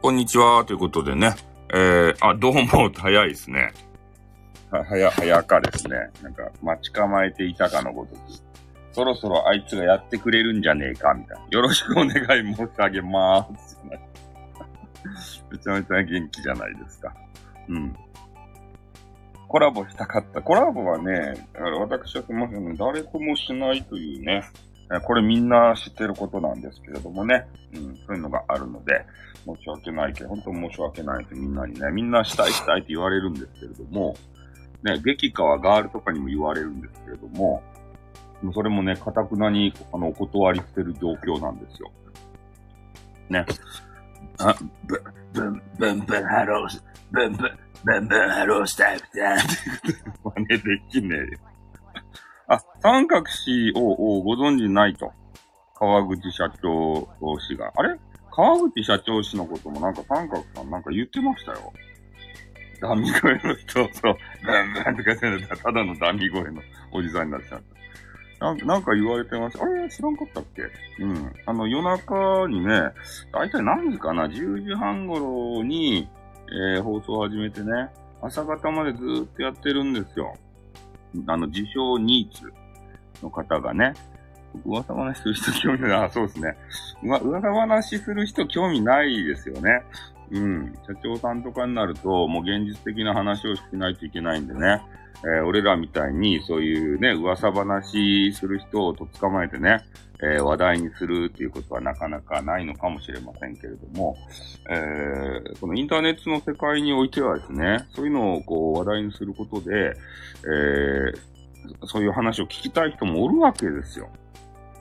こんにちは。ということでね。えー、あ、どうも、早いですね。は、早、早かですね。なんか、待ち構えていたかのごとく。そろそろあいつがやってくれるんじゃねえか、みたいな。よろしくお願い申し上げまーす。めちゃめちゃ元気じゃないですか。うん。コラボしたかった。コラボはね、私はすみません、誰ともしないというね、これみんな知ってることなんですけれどもね、うん、そういうのがあるので、申し訳ないけど、本当申し訳ないってみんなにね、みんなしたいしたいって言われるんですけれども、ね、激化はガールとかにも言われるんですけれども、それもね、かたくなに、あの、お断りしてる状況なんですよ。ね。あ、ブ、ブン、ブンブンハロー、ブンブン、ブンブンハロースタイプだ。真似できねえよ。あ、三角氏をご存知ないと。川口社長氏が。あれ？川口社長氏のこともなんか三角さんなんか言ってましたよ。ダミ声の人、そう、ブンブンとか言ってただのダミ声のおじさんになっちゃった。ななんか言われてました。あれ？知らんかったっけ？うん。あの、夜中にね、だいたい何時かな ?10 時半頃に、えー、放送を始めてね、朝方までずーっとやってるんですよ。あの、自称ニーツの方がね、噂話する人興味ない。あ、そうですね。うわ、噂話する人興味ないですよね。うん。社長さんとかになると、もう現実的な話をしないといけないんでね。えー、俺らみたいに、そういうね、噂話する人をと捕まえてね、えー、話題にするっていうことはなかなかないのかもしれませんけれども、えー、このインターネットの世界においてはですね、そういうのをこう話題にすることで、えー、そういう話を聞きたい人もおるわけですよ。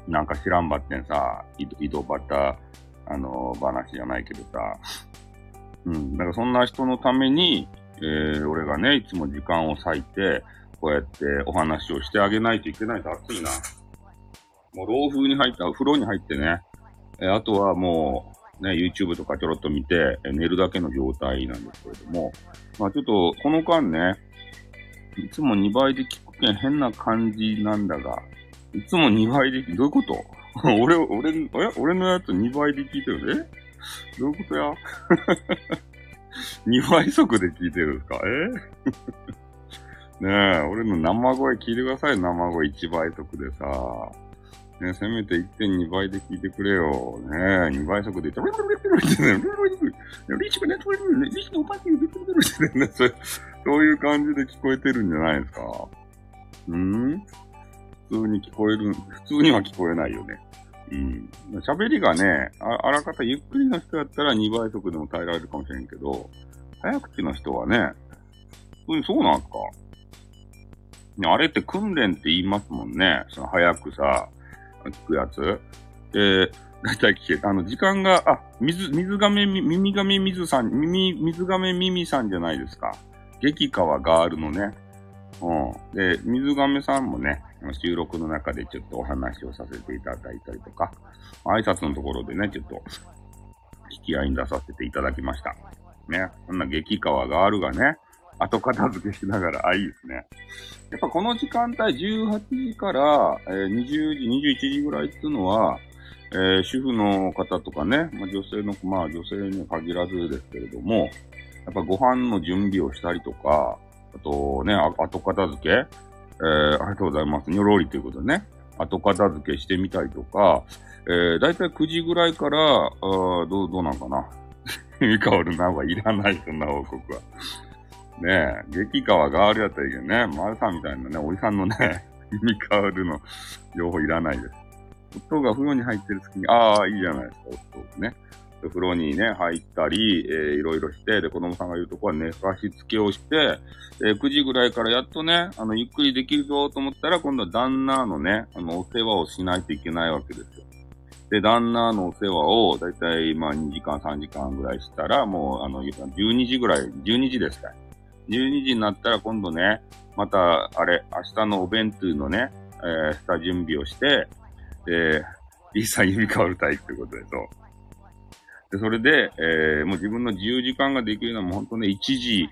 なんか知らんばってんさ、井戸端、あの、話じゃないけどさ、うん、だからそんな人のために、えー、俺がね、いつも時間を割いて、こうやってお話をしてあげないといけないと暑いな。もう老風に入った、風呂に入ってね、え、あとはもう、ね、YouTube とかちょろっと見て、え、寝るだけの状態なんですけれども、まあちょっと、この間ね、いつも2倍で聞くけん変な感じなんだが、いつも2倍で、どういうこと？俺、俺、え？俺のやつ2倍で聞いてる？え？どういうことや ?2 倍速で聞いてるんですか？え？ねえ、俺の生声聞いてください、生声1倍速でさ。ねせめて1.2倍で聞いてくれよ。ねえ、2倍速で言って、リチクネットリリチのパティリチね、そういう感じで聞こえてるんじゃないですか。うん？普通に聞こえる、普通には聞こえないよね。うん。喋りがねあ、あらかたゆっくりの人やったら2倍速でも耐えられるかもしれんけど、早口の人はね、そうそうなんすかあれって訓練って言いますもんね。その早くさ、聞くやつ。で、だいたい聞け、あの、時間が、あ、水、水亀、耳亀水さん、耳、水亀耳さんじゃないですか。激川ガールのね。うん。で、水亀さんもね、収録の中でちょっとお話をさせていただいたりとか、挨拶のところでね、ちょっと、引き合いに出させていただきました。ね。こんな激川ガールがね、後片付けしながら、あ、いいですね。やっぱこの時間帯18時から、えー、20時、21時ぐらいっていうのは、えー、主婦の方とかね、まあ、女性の、まあ女性に限らずですけれども、やっぱご飯の準備をしたりとか、あとね、後片付け、えー、ありがとうございます。にょろりということでね、後片付けしてみたりとか、えー、だいたい9時ぐらいから、あどう、どうなんかな。ミカオルなはいらない、そんな報告は。ねえ、激川があるやったらいいけどね、マルさんみたいなね、おじさんのね、ミカオルの情報いらないです。夫が風呂に入ってる隙に、ああ、いいじゃないですか、夫ね。風呂にね、入ったり、えー、いろいろして、で、子供さんが言うとこは寝かしつけをして、えー、9時ぐらいからやっとね、あの、ゆっくりできるぞと思ったら、今度は旦那のね、あの、お世話をしないといけないわけですよ。で、旦那のお世話を、だいたい、まあ、2時間、3時間ぐらいしたら、もう、あの、12時ぐらい、12時ですか。12時になったら今度ね、また、あれ、明日のお弁当のね、えー、下準備をして、で、リーさん指変わるたいってことでそう。で、それで、えー、もう自分の自由時間ができるのはもう本当ね、1時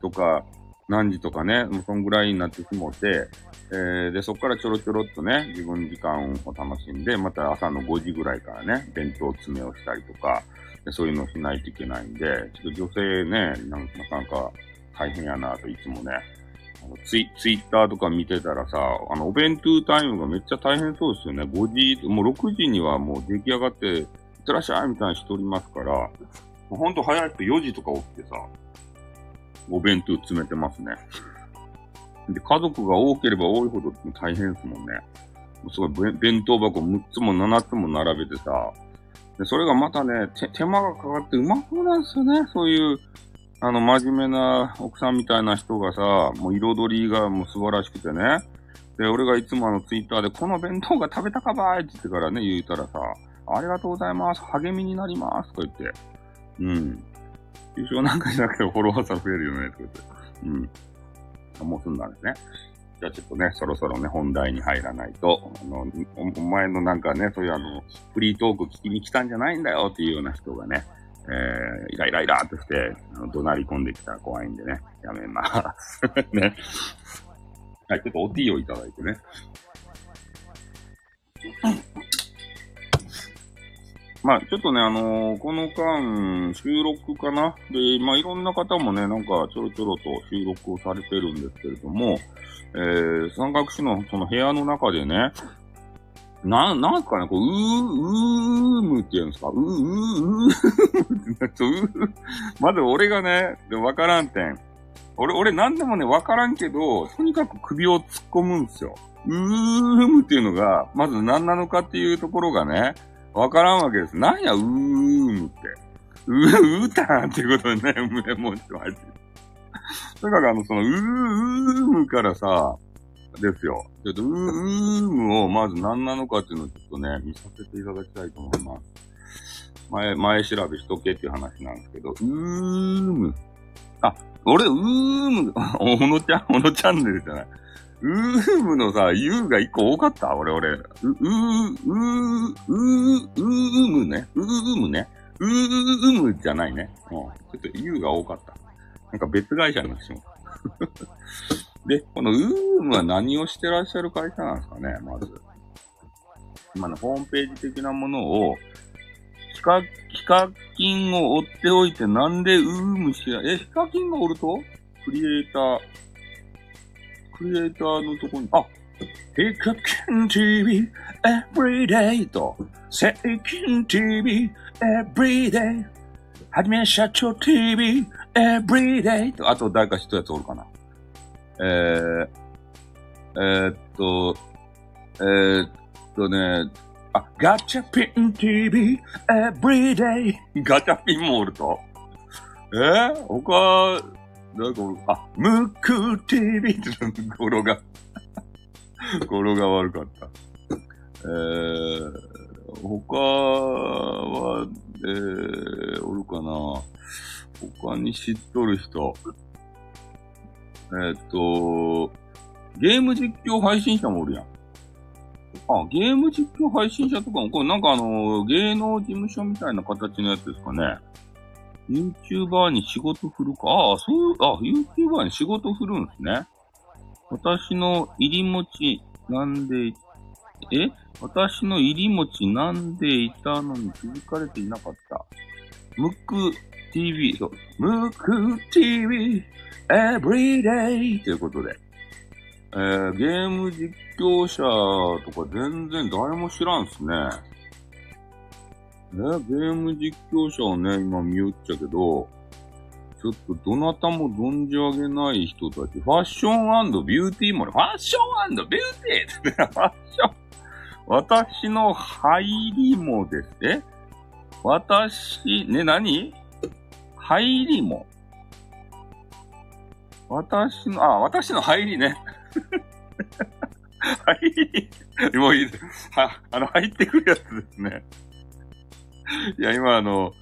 とか、何時とかね、もうそんぐらいになってしもて、えー、で、そこからちょろちょろっとね、自分時間を楽しんで、また朝の5時ぐらいからね、弁当詰めをしたりとか、そういうのをしないといけないんで、ちょっと女性ね、ななかなか大変やなといつもね、あのツイツイッターとか見てたらさ、あの、お弁当タイムがめっちゃ大変そうですよね。5時、もう6時にはもう出来上がって、いってらっしゃいみたいにしておりますから、ほんと早いと4時とか起きてさ、お弁当詰めてますね。で、家族が多ければ多いほど大変ですもんね。すごい弁当箱6つも7つも並べてさ、で、それがまたね、手間がかかってうまそうなんですよね。そういう、あの、真面目な奥さんみたいな人がさ、もう彩りがもう素晴らしくてね。で、俺がいつもあのツイッターで、この弁当が食べたかばーいって言ってからね、言うたらさ、ありがとうございます。励みになります。とか言って。うん。優勝なんかしなくてもフォロワーさん増えるよね。とか言って。うん。もうすんだんですね。じゃあちょっとね、そろそろね、本題に入らないと、あの、お前のなんかね、そういうあの、フリートーク聞きに来たんじゃないんだよっていうような人がね、えー、イライライラーとして、あの怒鳴り込んできたら怖いんでね、やめます。ね。はい、ちょっとおティーをいただいてね。まあ、ちょっとね、あのー、この間、収録かな？で、まあ、いろんな方もね、なんか、ちょろちょろと収録をされてるんですけれども、えー、三角詞のその部屋の中でね、な、なんすかね、こう、うー、うーむって言うんですか？うー、うー、うー、うー、まず俺がね、わからんてん。俺、俺なんでもね、わからんけど、とにかく首を突っ込むんですよ。うーむっていうのが、まず何なのかっていうところがね、わからんわけです。なんや、うーむって。うー、うーたんっていうことでね、胸持ちまして。とにかくあの、その、うー、うーむからさ、ですよ。ちょっと、うー、うむをまず何なのかっていうのをちょっとね、見させていただきたいと思います。前、前調べしとけっていう話なんですけど、うーむ。あ、俺、うーむ、おのちゃん、おのチャンネルじゃない。うーむのさ、U が一個多かった？俺、俺。う、うー、うー、うー、うーむね。うーむね。うーむじゃないね。うん。ちょっと U が多かった。なんか別会社になってしまう。で、このウームは何をしてらっしゃる会社なんですかね、まず。今のホームページ的なものを、ヒカ、ヒカキンを追っておいてなんでウームしや、え、ヒカキンがおると？クリエイター、クリエイターのとこに、あ、ヒカキン TV Everyday と、セイキン TV Everyday はじめ社長 TV Everyday と、あと誰か一やつおるかな。えー、えー、っと、えー、っとね、あ、ガチャピン TV Everyday ガチャピンもおると。えー、他、なんか、あ、ムック TV って語呂が 語呂が悪かった。えー、他は、えー、おるかな他に知っとる人。えー、っと、ゲーム実況配信者もおるやん。あ、ゲーム実況配信者とかも、これなんかあの、芸能事務所みたいな形のやつですかね。YouTuber に仕事振るか？ああ、そう、あ、YouTuber に仕事振るんですね。私の入り持ち、なんで、え？私の入り持ちなんでいたのに気づかれていなかった。ムック TV、そう、ムック TV everyday ということで。えー、ゲーム実況者とか全然誰も知らんすね。ね、ゲーム実況者をね、今見よっちゃけど、ちょっとどなたも存じ上げない人たち、ファッションビューティーもね、ファッションビューティーってね、ファッション、私の入りもですね、私、ね、何？入りも。私の、あ、私の入りね。入り、もういいです。は、あの、入ってくるやつですね。いや、今あの、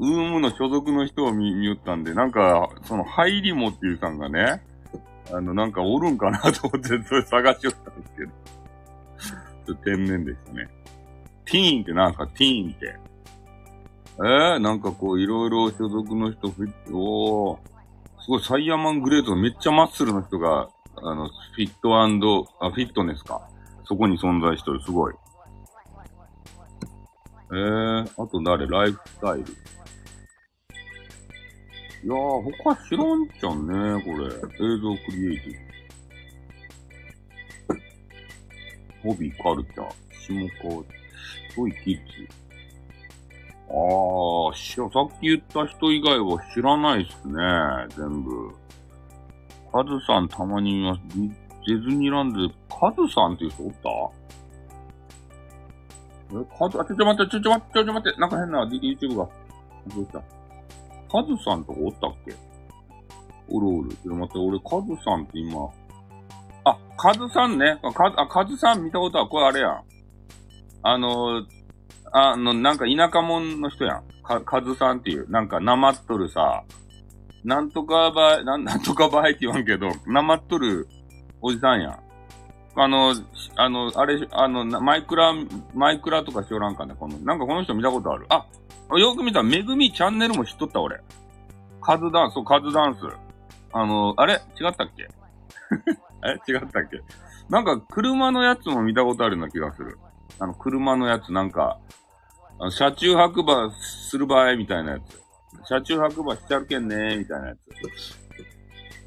ウームの所属の人を見、見よったんで、なんか、その、入りもっていうさんがね、あの、なんかおるんかなと思って、それ探しよったんですけど。ちょっと天然でしたね。ティーンってなんか、ティーンって。えー、なんかこう、いろいろ所属の人、おー、すごいサイヤマングレートのめっちゃマッスルの人が、あの、フィットあ、フィットネスか。そこに存在してる。すごい。えー、あと誰？ライフスタイル。いやー、他知らんじゃんね、これ。映像クリエイティブ。ホビーカルチャー。下川、トイキッズ。ああ、しさっき言った人以外は知らないっすね、全部。カズさんたまに見ます。ディズニーランドで、カズさんっていう人おった？え、カズ、あ、ちょちょ待って、ちょちょ待って、ちょちょ待って、なんか変な YouTube が。どうした？カズさんとかおったっけ？おるおる。ちょっと待って、俺カズさんって今、あ、カズさんね。カズ、あ、カズさん見たことは、これあれやん。あの、あの、なんか田舎者の人やん。か、カズさんっていう、なんか、なまっとるさ、なんとかばい、なん、なんとかばいって言わんけど、なまっとるおじさんやん。あの、あの、あれ、あの、マイクラ、マイクラとかしおらんかね、この、なんかこの人見たことある。あ、よく見た、めぐみチャンネルも知っとった、俺。カズダンス、そう、カズダンス。あの、あれ？違ったっけ？え？違ったっけ？なんか、車のやつも見たことあるような気がする。あの、車のやつ、なんか、あの車中泊馬する場合みたいなやつ。車中泊馬しちゃうけんねみたいなや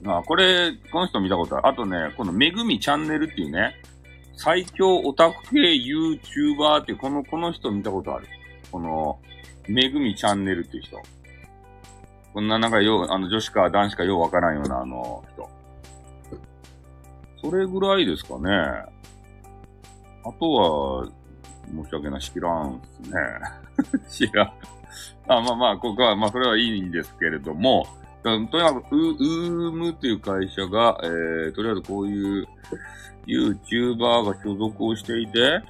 つ。あ、これ、この人見たことある。あとね、このめぐみチャンネルっていうね、最強オタク系 YouTuber って、この、この人見たことある。この、めぐみチャンネルっていう人。こんななんかよう、あの女子か男子かようわからんようなあの人。それぐらいですかね。あとは、申し訳ない、知らんっすね。知らん。あ、まあまあ、ここは、まあそれはいいんですけれども、とにかく、ウームっていう会社が、えー、とりあえずこういう YouTuber が所属をしていて、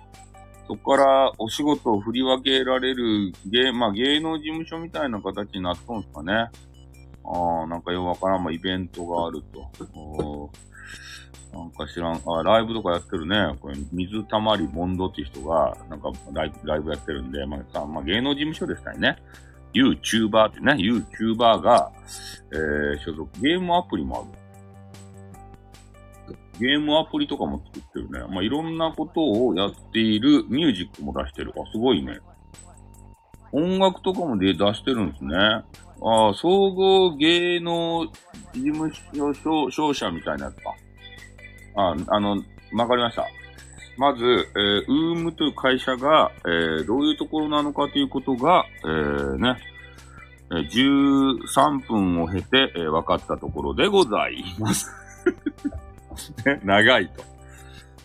そこからお仕事を振り分けられる芸、まあ芸能事務所みたいな形になっとんですかね。ああ、なんかよくわからん、まあイベントがあると。なんか知らん、あ、ライブとかやってるね。これ、水たまりボンドっていう人が、なんかライライブやってるんで、まあさ、まあ芸能事務所でしたよね。YouTuber ってね、YouTuber が、えー、所属、ゲームアプリもある。ゲームアプリとかも作ってるね。まあ、いろんなことをやっているミュージックも出してる。あ、すごいね。音楽とかもで出してるんですね。あ総合芸能事務所商社みたいなやつか。あ、あの、わかりました。まず、えー、ウームという会社が、えー、どういうところなのかということが、えー、ね、えー、13分を経て、えー、分かったところでございます。ね、長いと。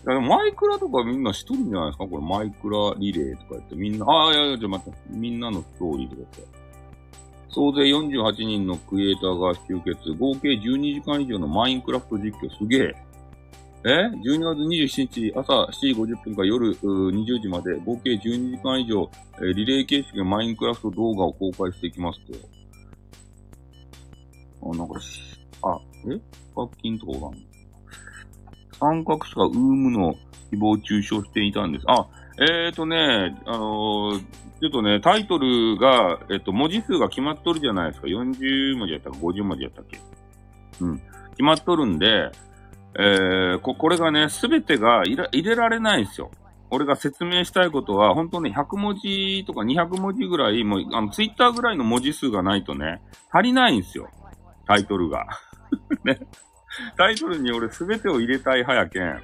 だからマイクラとかみんな知っとるんじゃないですか？これマイクラリレーとか言ってみんな、ああ、いやいや、ちょ、待って、みんなのストーリーとか言って。総勢48人のクリエイターが集結、合計12時間以上のマインクラフト実況、すげえ。え ?12 月27日朝7時50分から夜20時まで合計12時間以上、えー、リレー形式のマインクラフト動画を公開していきますと。あ、なんかしあ、え？課金とかおらん参画者がウームの誹謗中傷していたんです。あ、えーとね、あのー、ちょっとね、タイトルが、えっと、文字数が決まっとるじゃないですか。40文字やったか50文字やったっけ？うん。決まっとるんで、えー、こ、これがね、すべてが入れられないんですよ。俺が説明したいことは、本当ね、100文字とか200文字ぐらい、もう、あの、ツイッターぐらいの文字数がないとね、足りないんですよ。タイトルが。ね。タイトルに俺すべてを入れたい派やけん。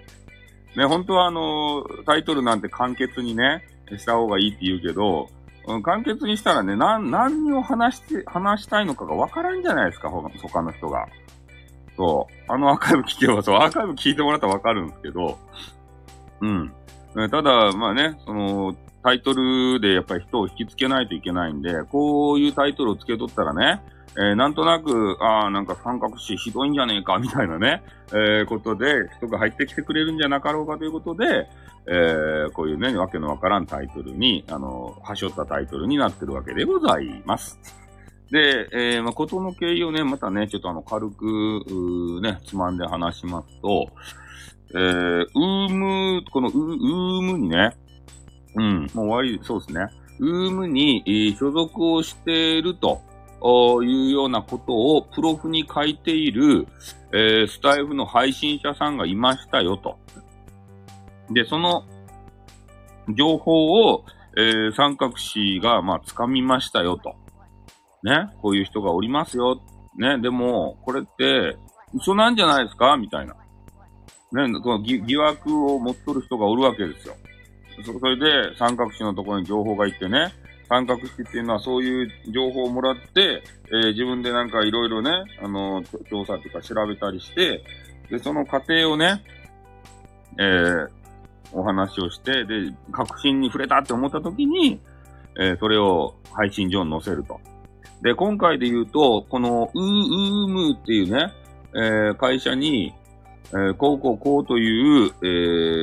ね、本当はあの、タイトルなんて簡潔にね、した方がいいって言うけど、簡潔にしたらね、な、何を話して、話したいのかがわからんじゃないですか、他の人が。そう。あのアーカイブ聞けば、そう、アーカイブ聞いてもらったらわかるんですけど、うん。ただ、まあね、その、タイトルでやっぱり人を引きつけないといけないんで、こういうタイトルをつけとったらね、えー、なんとなく、ああ、なんか三角詞ひどいんじゃねえか、みたいなね、えー、ことで、人が入ってきてくれるんじゃなかろうかということで、えー、こういうね、わけのわからんタイトルに、あの、はしょったタイトルになってるわけでございます。で、えー、まあ、ことの経緯をね、またね、ちょっとあの、軽く、ね、つまんで話しますと、えー、ウーム、このウウームにね、うん、もう終わり、そうですね。ウームに、えー、所属をしていると、いうようなことをプロフに書いている、えー、スタイフの配信者さんがいましたよと。で、その情報を、えー、三角氏が、まあ、掴みましたよと。ね、こういう人がおりますよ。ね、でも、これって、嘘なんじゃないですか？みたいな。ね、この疑惑を持っとる人がおるわけですよ。それで、三角詞のところに情報がいってね、三角式っていうのはそういう情報をもらって、えー、自分でなんかいろいろね、あの、調査とか調べたりして、で、その過程をね、えー、お話をして、で、確信に触れたって思った時に、えー、それを配信上に載せると。で、今回で言うと、この、うー、うーむーっていうね、えー、会社に、えー、こうこうこうという、え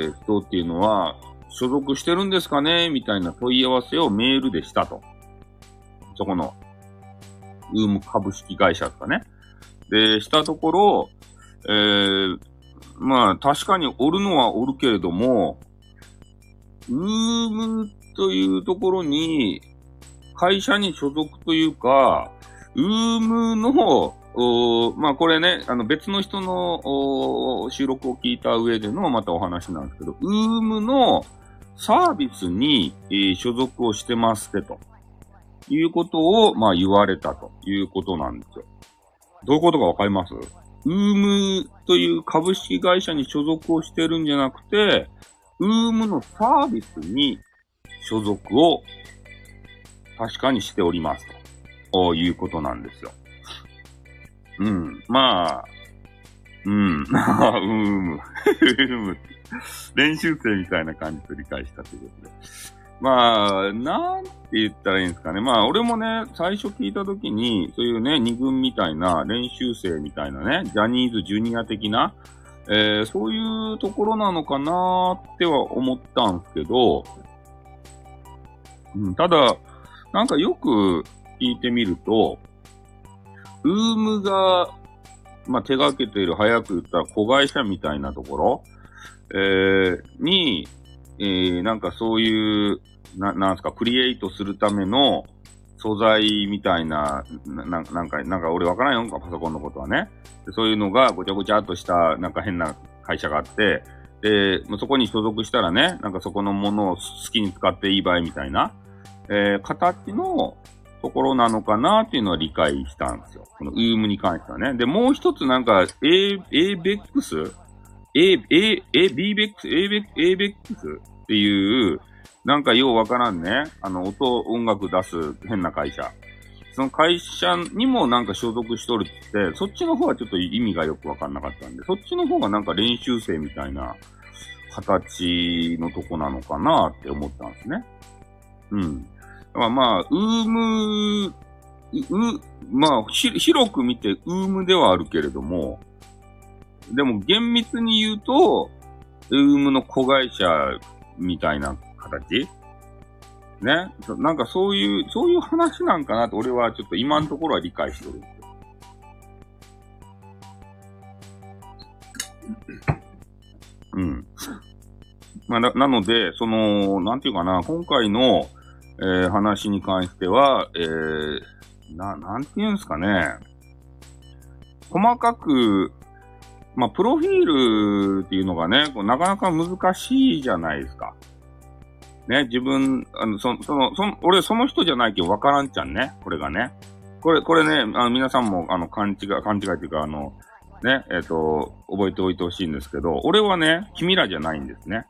ー、人っていうのは、所属してるんですかね？みたいな問い合わせをメールでしたと。そこの、ウーム株式会社とかね。で、したところ、えー、まあ、確かにおるのはおるけれども、ウームというところに、会社に所属というか、ウームの、まあこれね、あの別の人の収録を聞いた上でのまたお話なんですけど、ウームのサービスに、えー、所属をしてますってと。いうことを、まあ言われたということなんですよ。どういうことかわかります？ウームという株式会社に所属をしてるんじゃなくて、ウームのサービスに所属を確かにしておりますということなんですよ。うん。まあ、うん。まあ、うーむ。練習生みたいな感じと理解したということで。まあ、なんて言ったらいいんですかね。まあ、俺もね、最初聞いたときに、そういうね、二軍みたいな、練習生みたいなね、ジャニーズジュニア的な、えー、そういうところなのかなっては思ったんですけど、うん、ただ、なんかよく聞いてみると、ウームが、まあ、手掛けている、早く言ったら子会社みたいなところ、えー、に、えー、なんかそういう、な、なんすか、クリエイトするための素材みたいな、ななんか、なんか俺わからんよ、パソコンのことはね。そういうのがごちゃごちゃっとした、なんか変な会社があって、で、そこに所属したらね、なんかそこのものを好きに使っていい場合みたいな、えー、形のところなのかなっていうのは理解したんですよ。このウームに関してはね。で、もう一つなんか、A、ABEX? A、A、A、BBEX、ABEX、ABEX っていう、なんかようわからんね。あの、音、音楽出す変な会社。その会社にもなんか所属しとるってって、そっちの方はちょっと意味がよくわかんなかったんで、そっちの方がなんか練習生みたいな形のとこなのかなって思ったんですね。うん。まあまあ、ウーム、う、まあ、広く見てウームではあるけれども、でも厳密に言うと、ウームの子会社みたいな形？ね？なんかそういう、そういう話なんかなと俺はちょっと今のところは理解してるんです。うん。まあ、な、なので、その、なんていうかな、今回の、えー、話に関しては、えー、な、なんていうんですかね。細かくまあ、プロフィールっていうのがね、こうなかなか難しいじゃないですか。ね、自分、あの、そその、その、俺その人じゃないけどわからんちゃんね、これがね。これ、これね、あの、皆さんも、あの、勘違い、勘違いっていうか、あの、ね、えっ、ー、と、覚えておいてほしいんですけど、俺はね、君らじゃないんですね。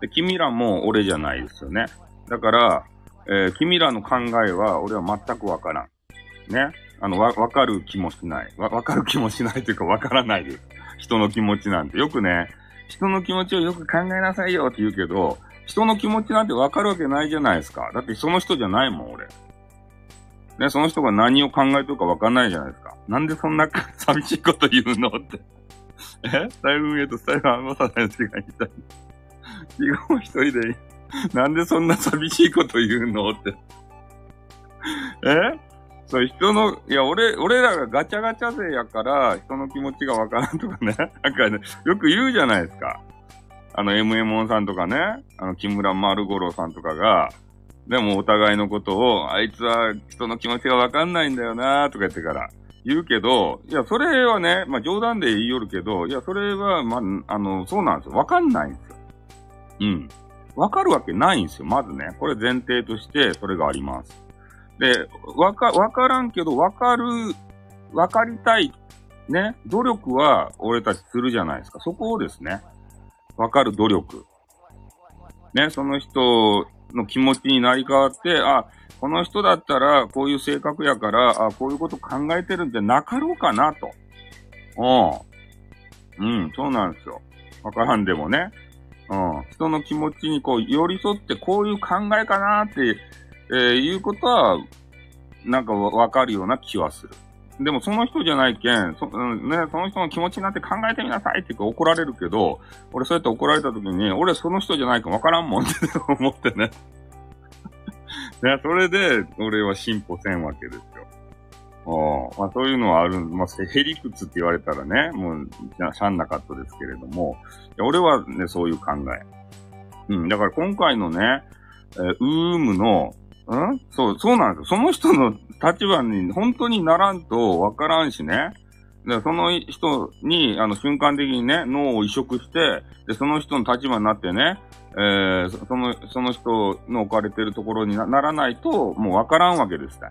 で、君らも俺じゃないですよね。だから、えー、君らの考えは俺は全くわからん。ね。あの、わ、わかる気もしない。わ、わかる気もしないというかわからないです。人の気持ちなんて。よくね、人の気持ちをよく考えなさいよって言うけど、人の気持ちなんてわかるわけないじゃないですか。だってその人じゃないもん、俺。ね、その人が何を考えてるかわかんないじゃないですか。なんでそんな寂しいこと言うのって。え？ス タイル運営とスタイルアンバサダーの違いみたいな。基本一人でいい、なんでそんな寂しいこと言うのって。え？そう、人の、いや、俺、俺らがガチャガチャ勢やから、人の気持ちがわからんとかね。なんかね、よく言うじゃないですか。あの、MMO さんとかね、あの、木村丸五郎さんとかが、でもお互いのことを、あいつは人の気持ちがわかんないんだよなとか言ってから言うけど、いや、それはね、まあ冗談で言いよるけど、いや、それは、まあ、あの、そうなんですよ。わかんないんですよ。うん。わかるわけないんですよ。まずね。これ前提としてそれがあります。で、わか、わからんけど、わかる、わかりたい。ね。努力は俺たちするじゃないですか。そこをですね。わかる努力。ね。その人の気持ちになり変わって、あ、この人だったらこういう性格やから、あ、こういうこと考えてるんじゃなかろうかなと。うん。うん、そうなんですよ。わからんでもね。うん。人の気持ちにこう寄り添ってこういう考えかなって、え、いうことは、なんかわかるような気はする。でもその人じゃないけん、そ,、うんね、その人の気持ちになって考えてみなさいって怒られるけど、俺そうやって怒られた時に、俺その人じゃないかわからんもんって 思ってね。ね、それで、俺は進歩せんわけです。まあ、そういうのはある、まあ、へりくつって言われたらね、もう、しゃんなかったですけれども、俺はね、そういう考え。うん、だから今回のね、えー、ウームの、うん？そう、そうなんですよ。その人の立場に本当にならんとわからんしね。で、その人に、あの、瞬間的にね、脳を移植して、で、その人の立場になってね、えー、その、その人の置かれてるところにならないと、もうわからんわけですね。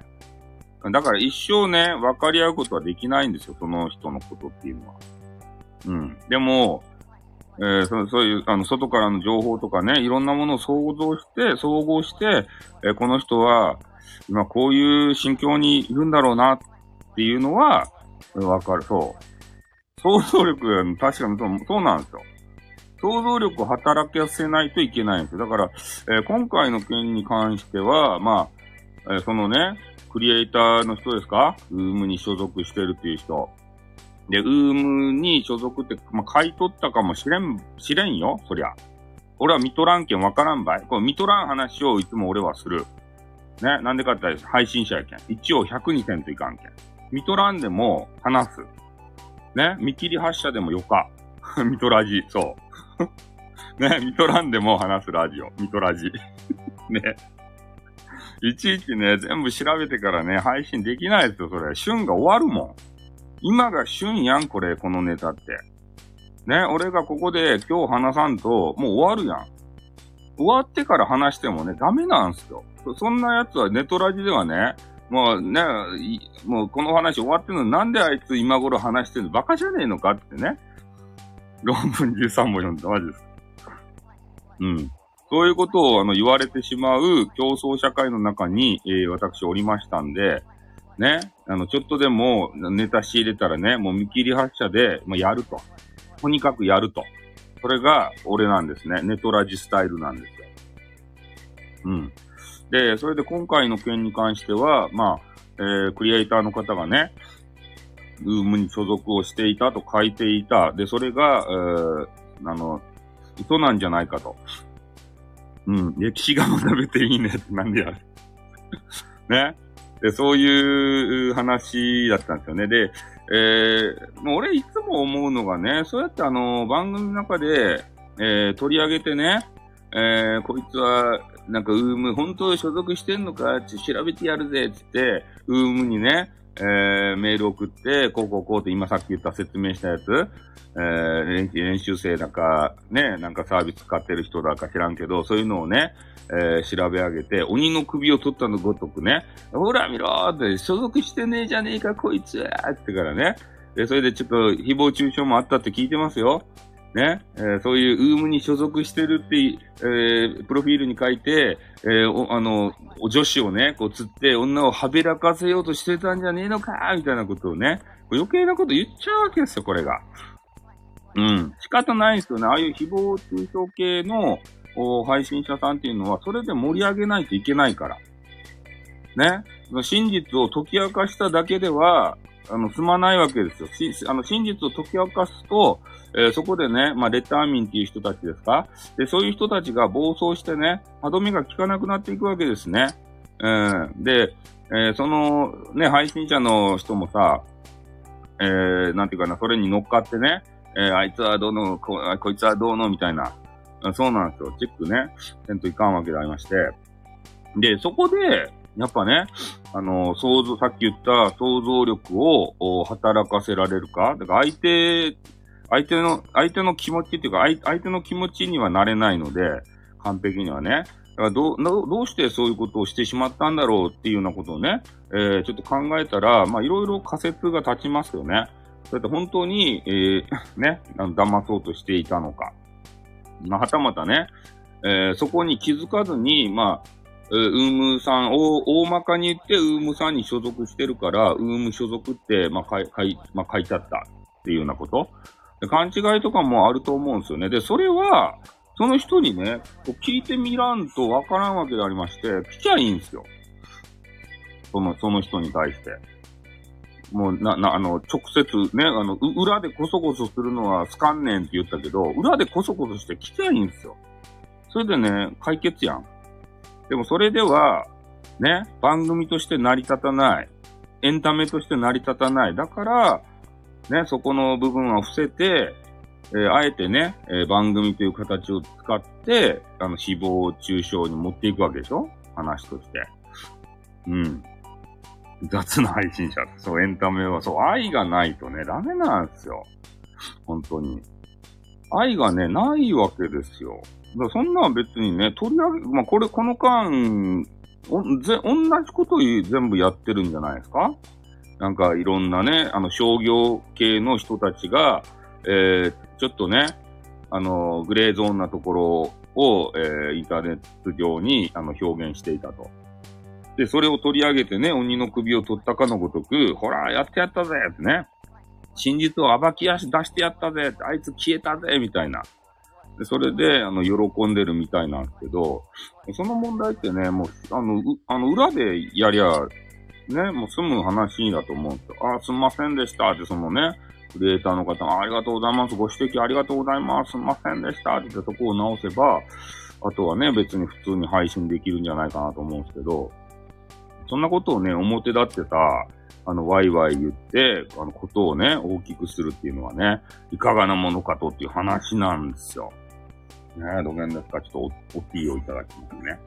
だから一生ね、分かり合うことはできないんですよ、その人のことっていうのは。うん。でも、えー、そそういう、あの、外からの情報とかね、いろんなものを想像して、総合して、えー、この人は、今こういう心境にいるんだろうなっていうのは、わかる。そう。想像力、確かにそうそうなんですよ。想像力を働かせないといけないんですよ。だから、えー、今回の件に関しては、まあ、えー、そのね、クリエイターの人ですか？ウームに所属してるっていう人。で、ウームに所属って、まあ、買い取ったかもしれん、しれんよ、そりゃ。俺は見とらんけんわからんばい。この見とらん話をいつも俺はする。ね、なんでかって言ったら配信者やけん。一応100にせんといかんけん。見とらんでも話す。ね、見切り発車でもよか。見とらじ、そう。ね、見とらんでも話すラジオ。見とらじ。ね。いちいちね、全部調べてからね、配信できないですよ、それ。旬が終わるもん。今が旬やん、これ、このネタって。ね、俺がここで今日話さんと、もう終わるやん。終わってから話してもね、ダメなんすよ。そんなやつはネトラジではね、もうね、もうこの話終わってんのなんであいつ今頃話してんのバカじゃねえのかってね。論文13も読んだ、マジです。うん。そういうことをあの言われてしまう競争社会の中に、えー、私おりましたんで、ね、あの、ちょっとでもネタ仕入れたらね、もう見切り発車で、まあ、やると。とにかくやると。それが俺なんですね。ネトラジスタイルなんですよ。うん。で、それで今回の件に関しては、まあ、えー、クリエイターの方がね、ルームに所属をしていたと書いていた。で、それが、えー、あの、嘘なんじゃないかと。うん、歴史が学べていいねってなんでやる？ね？で、そういう話だったんですよね。で、えー、もう俺いつも思うのがね、そうやってあの、番組の中で、えー、取り上げてね、えー、こいつは、なんか、ウーム、本当に所属してんのかって調べてやるぜ、つって、ウームにね、えー、メール送って、こうこうこうって今さっき言った説明したやつ、えー、練習生だか、ね、なんかサービス使ってる人だか知らんけど、そういうのをね、えー、調べ上げて、鬼の首を取ったのごとくね、ほら見ろーって、所属してねえじゃねえか、こいつってからね、で、それでちょっと誹謗中傷もあったって聞いてますよ。ね、えー、そういうウームに所属してるって、えー、プロフィールに書いて、えー、あの、女子をね、こう釣って女をはべらかせようとしてたんじゃねえのかみたいなことをね、余計なこと言っちゃうわけですよ、これが。うん。仕方ないですよね。ああいう誹謗中傷系の配信者さんっていうのは、それで盛り上げないといけないから。ね。真実を解き明かしただけでは、あの、済まないわけですよ。し、あの、真実を解き明かすと、えー、そこでね、まあ、レターミンっていう人たちですか？で、そういう人たちが暴走してね、歯止めが効かなくなっていくわけですね。うん。で、えー、その、ね、配信者の人もさ、えー、なんていうかな、それに乗っかってね、えー、あいつはどうのこ、こいつはどうの、みたいな。そうなんですよ。チェックね、せんといかんわけでありまして。で、そこで、やっぱね、あの、想像、さっき言った想像力を働かせられるか？だから相手、相手の、相手の気持ちっていうか、相手の気持ちにはなれないので、完璧にはね。だからどう、どうしてそういうことをしてしまったんだろうっていうようなことをね、えー、ちょっと考えたら、まあいろいろ仮説が立ちますよね。それって本当に、えー、ね、騙そうとしていたのか。まあ、はたまたね、えー、そこに気づかずに、まあ、ウームさん、大大まかに言って、ウームさんに所属してるから、ウーム所属って、まあ、書い、書い、まあ、書いちゃったっていうようなことで。勘違いとかもあると思うんですよね。で、それは、その人にね、こう聞いてみらんとわからんわけでありまして、来ちゃいいんですよ。その、その人に対して。もう、な、な、あの、直接ね、あの、裏でこそこそするのは好かんねんって言ったけど、裏でこそこそして来ちゃいいんですよ。それでね、解決やん。でもそれでは、ね、番組として成り立たない。エンタメとして成り立たない。だから、ね、そこの部分は伏せて、えー、あえてね、えー、番組という形を使って、あの、誹謗中傷に持っていくわけでしょ？話として。うん。雑な配信者。そう、エンタメは、そう、愛がないとね、ダメなんですよ。本当に。愛がね、ないわけですよ。だそんな別にね、取り上げ、まあ、これ、この間、おぜ、同じこと全部やってるんじゃないですか？なんかいろんなね、あの商業系の人たちが、えー、ちょっとね、あの、グレーゾーンなところを、えー、インターネット上にあの表現していたと。で、それを取り上げてね、鬼の首を取ったかのごとく、ほら、やってやったぜってね。真実を暴き出してやったぜあいつ消えたぜみたいな。で、それで、あの、喜んでるみたいなんですけど、その問題ってね、もう、あの、あの、裏でやりゃ、ね、もう済む話だと思うんですよ。あ、すんませんでしたって、そのね、クリエイターの方ありがとうございます。ご指摘ありがとうございます。すんませんでしたって言ってそこを直せば、あとはね、別に普通に配信できるんじゃないかなと思うんですけど、そんなことをね、表立ってさ、あの、ワイワイ言って、あの、ことをね、大きくするっていうのはね、いかがなものかとっていう話なんですよ。ねえ、どげんですか？ちょっとお、おティーをいただきますね。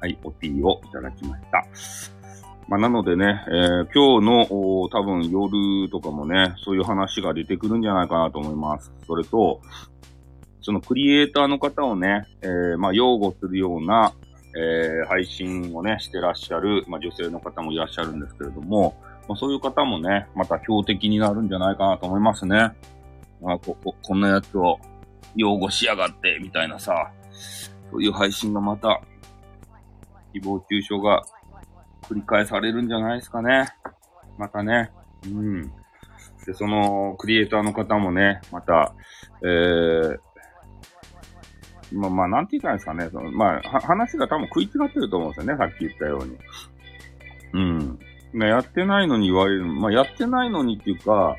はい、おティーをいただきました。まあ、なのでね、えー、今日の多分夜とかもね、そういう話が出てくるんじゃないかなと思います。それと、そのクリエイターの方をね、えー、まあ、擁護するような、えー、配信をね、してらっしゃる、まあ、女性の方もいらっしゃるんですけれども、まあ、そういう方もね、また標的になるんじゃないかなと思いますね。あ、こ、こ、こんなやつを擁護しやがって、みたいなさ、そういう配信がまた、誹謗中傷が繰り返されるんじゃないですかね。またね。うん。で、その、クリエイターの方もね、また、えー、まあ、まあ、なんて言ったらいいんですかね。そのまあ、話が多分食い違ってると思うんですよね。さっき言ったように。うん。ね、やってないのに言われる。まあ、やってないのにっていうか、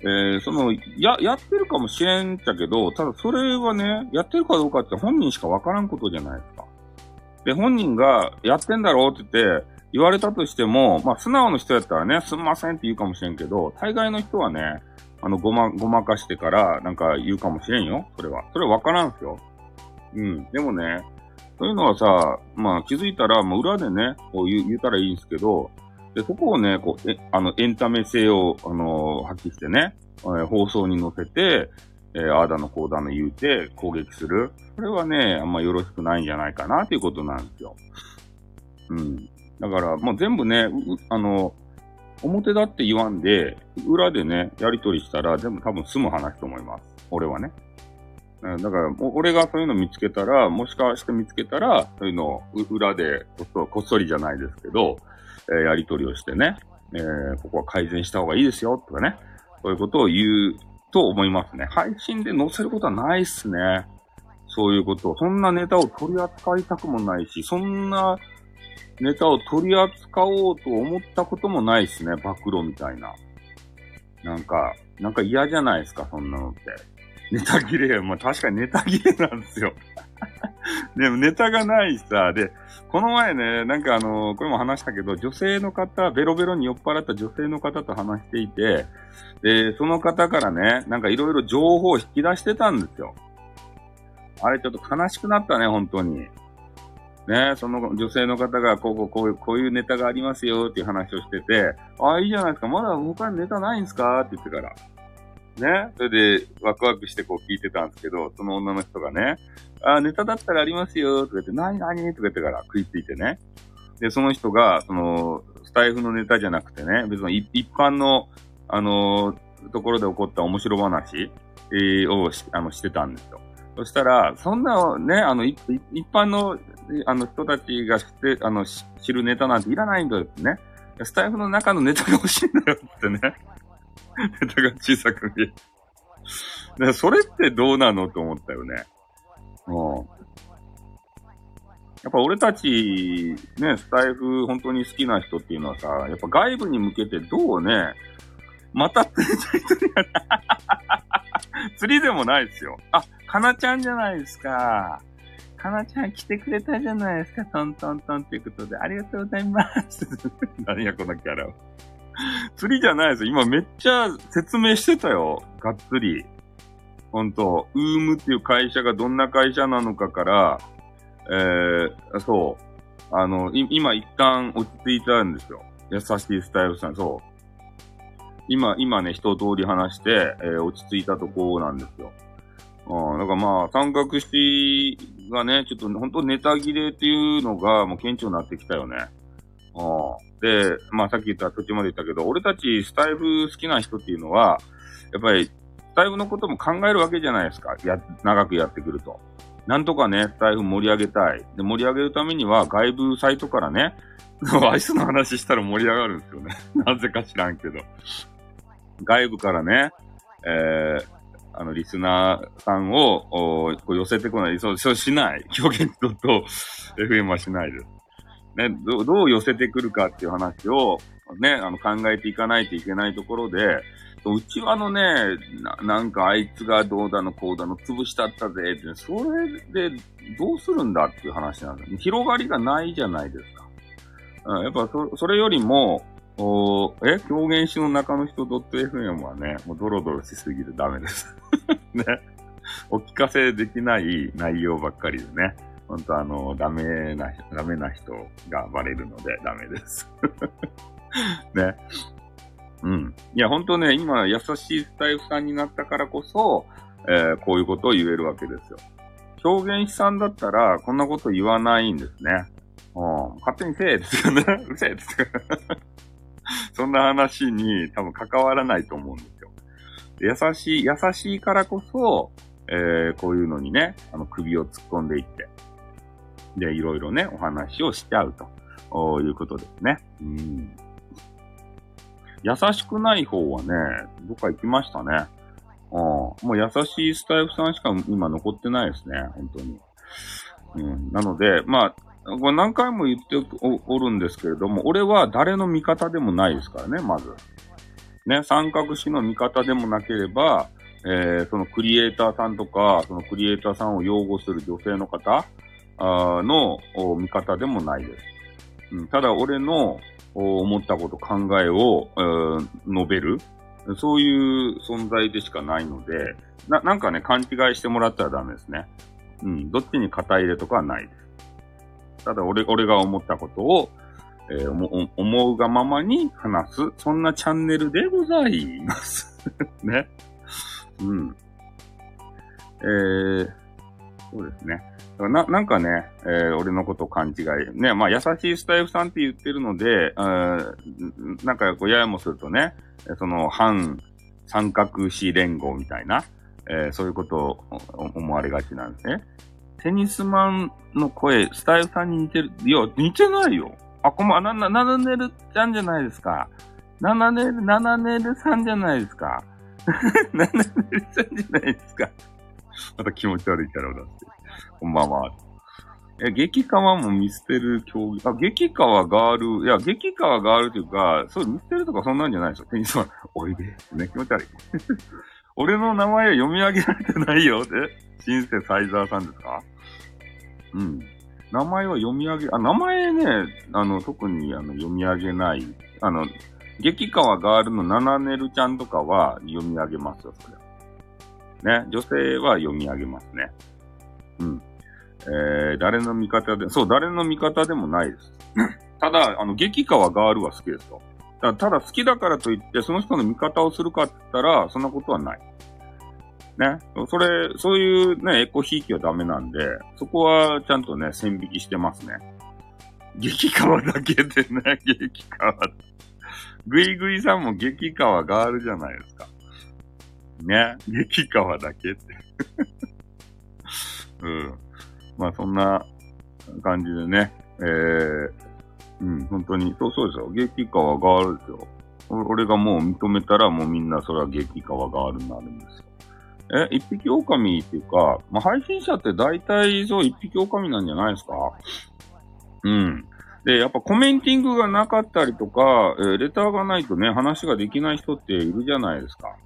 えー、その、や、やってるかもしれんっちゃけど、ただそれはね、やってるかどうかって本人しかわからんことじゃないですか。で、本人がやってんだろうって言って、言われたとしても、まあ、素直な人やったらね、すんませんって言うかもしれんけど、大概の人はね、あの、ごま、ごまかしてから、なんか言うかもしれんよ。それは。それはわからんすよ。うん。でもね、そういうのはさ、まあ気づいたら、もう裏でね、こう言う言ったらいいんすけど、で、そこをね、こう、え、あの、エンタメ性を、あのー、発揮してね、えー、放送に乗せて、えー、あーだのこうだの言うて攻撃する。これはね、あんまよろしくないんじゃないかなっていうことなんですよ。うん。だから、もう全部ね、あの、表だって言わんで、裏でね、やりとりしたら全部多分済む話と思います。俺はね。だから、俺がそういうの見つけたら、もしかして見つけたら、そういうのを裏でこっそこっそりじゃないですけど、え、やりとりをしてね、えー、ここは改善した方がいいですよ、とかね、そういうことを言うと思いますね。配信で載せることはないっすね。そういうことをそんなネタを取り扱いたくもないし、そんなネタを取り扱おうと思ったこともないっすね。暴露みたいな。なんか、なんか嫌じゃないですか、そんなのって。ネタ切れ、まあ確かにネタ切れなんですよ。でもネタがないさ、で、この前ね、なんかあの、これも話したけど、女性の方、ベロベロに酔っ払った女性の方と話していて、で、その方からね、なんかいろいろ情報を引き出してたんですよ。あれちょっと悲しくなったね、本当に。ね、その女性の方が、こう、こう、こういう、こういうネタがありますよっていう話をしてて、ああ、いいじゃないですか。まだ他にネタないんですか？って言ってから。ね。それで、ワクワクしてこう聞いてたんですけど、その女の人がね、あ、ネタだったらありますよ、とか言って、なになにとか言ってから食いついてね。で、その人が、その、スタイフのネタじゃなくてね、別に一般の、あのー、ところで起こった面白話、えー、をしあのしてたんですよ。そしたら、そんなね、あの、一般の、あの人たちが知って、あの、知るネタなんていらないんだよってね。スタイフの中のネタが欲しいんだよってね。ネタが小さく見える。それってどうなのと思ったよね。うん。やっぱ俺たち、ね、スタイフ本当に好きな人っていうのはさ、やっぱ外部に向けてどうね、また釣りたい人に、釣りでもないですよ。あ、かなちゃんじゃないですか。かなちゃん来てくれたじゃないですか。トントントンっていうことで。ありがとうございます。何やこのキャラ。釣りじゃないですよ。今めっちゃ説明してたよ。がっつり。ほんと、ウームっていう会社がどんな会社なのかから、えー、そう。あの、今一旦落ち着いたんですよ。優しいスタイルさん、そう。今、今ね、一通り話して、えー、落ち着いたとこなんですよ。うん、だからまあ、三角詞がね、ちょっと本当ネタ切れっていうのがもう顕著になってきたよね。うん、で、まあさっき言った途中まで言ったけど、俺たちスタイフ好きな人っていうのは、やっぱりタイフのことも考えるわけじゃないですか。や、長くやってくると。なんとかね、スタイフ盛り上げたい。で、盛り上げるためには外部サイトからね、アイスの話したら盛り上がるんですよね。なぜか知らんけど。外部からね、えー、あの、リスナーさんを、こう寄せてこない。そう、そうしない。表現とと FM はしないです。ね、どどう寄せてくるかっていう話を、ね、あの、考えていかないといけないところで、うちはのね、ななんかあいつがどうだのこうだの潰したったぜって、それでどうするんだっていう話なんだ。広がりがないじゃないですか。うん、やっぱそ、それよりも、おえ？表現詩の中の人 .fm はね、もうドロドロしすぎてダメです。ね。お聞かせできない内容ばっかりでね。ほんとあの、ダメな、ダメな人がバレるのでダメです。ね。うん。いや、ほんとね、今、優しいスタイフさんになったからこそ、えー、こういうことを言えるわけですよ。表現師さんだったら、こんなこと言わないんですね。うん。勝手にせえですよね。う せえですよ。そんな話に多分関わらないと思うんですよ。優しい、優しいからこそ、えー、こういうのにね、あの、首を突っ込んでいって、で、いろいろね、お話をしちゃうということですね。うん。優しくない方はね、どっか行きましたね。うん。もう優しいスタイフさんしか今残ってないですね、本当に。うん。なので、まあ、これ何回も言っておるんですけれども、俺は誰の味方でもないですからね、まず。ね、三角詞の味方でもなければ、えー、そのクリエイターさんとか、そのクリエイターさんを擁護する女性の方の味方でもないです。うん、ただ、俺の思ったこと、考えを、述べる。そういう存在でしかないので、な、なんかね、勘違いしてもらったらダメですね。うん、どっちに肩入れとかはないです。ただ俺、俺が思ったことを、えー、思うがままに話す、そんなチャンネルでございます。ね。うん。えー、そうですね。な、なんかね、えー、俺のこと勘違い。ね、まあ、優しいスタイフさんって言ってるので、なんかこう、ややもするとね、その、反三角詞連合みたいな、えー、そういうことを思われがちなんですね。テニスマンの声、スタイルさんに似てる。いや、似てないよ。あ、こんばんは、な、な、ナネルちゃんじゃないですか。ナナネル、ナナネルさんじゃないですか。ナナネルさんじゃないですか。また気持ち悪いキャラを出して。こんばんは。え、激川も見捨てる競技。あ、激川ガール。いや、激川ガールというか、そう、見捨てるとかそんなんじゃないですよ。テニスマン、おいで。ね、気持ち悪い。俺の名前は読み上げられてないよって。シンセサイザーさんですか？うん。名前は読み上げ、あ、名前ね、あの、特にあの読み上げない。あの、激川ガールのナナネルちゃんとかは読み上げますよ、それ。ね、女性は読み上げますね。うん。えー、誰の味方で、そう、誰の味方でもないです。ただ、あの、激川ガールは好きですよ。ただ好きだからといって、その人の味方をするかって言ったら、そんなことはない。ね。それ、そういうね、エコひいきはダメなんで、そこはちゃんとね、線引きしてますね。激川だけでね、激川。ぐいぐいさんも激川ガールじゃないですか。ね。激川だけって。うん。まあそんな感じでね、えー、うん、本当に、そうそうですよ。激川ガールですよ。俺がもう認めたらもうみんなそれは激川ガールになるんですよ。え、一匹狼っていうか、まあ、配信者って大体そう一匹狼なんじゃないですか？うん。で、やっぱコメンティングがなかったりとか、えー、レターがないとね、話ができない人っているじゃないですか。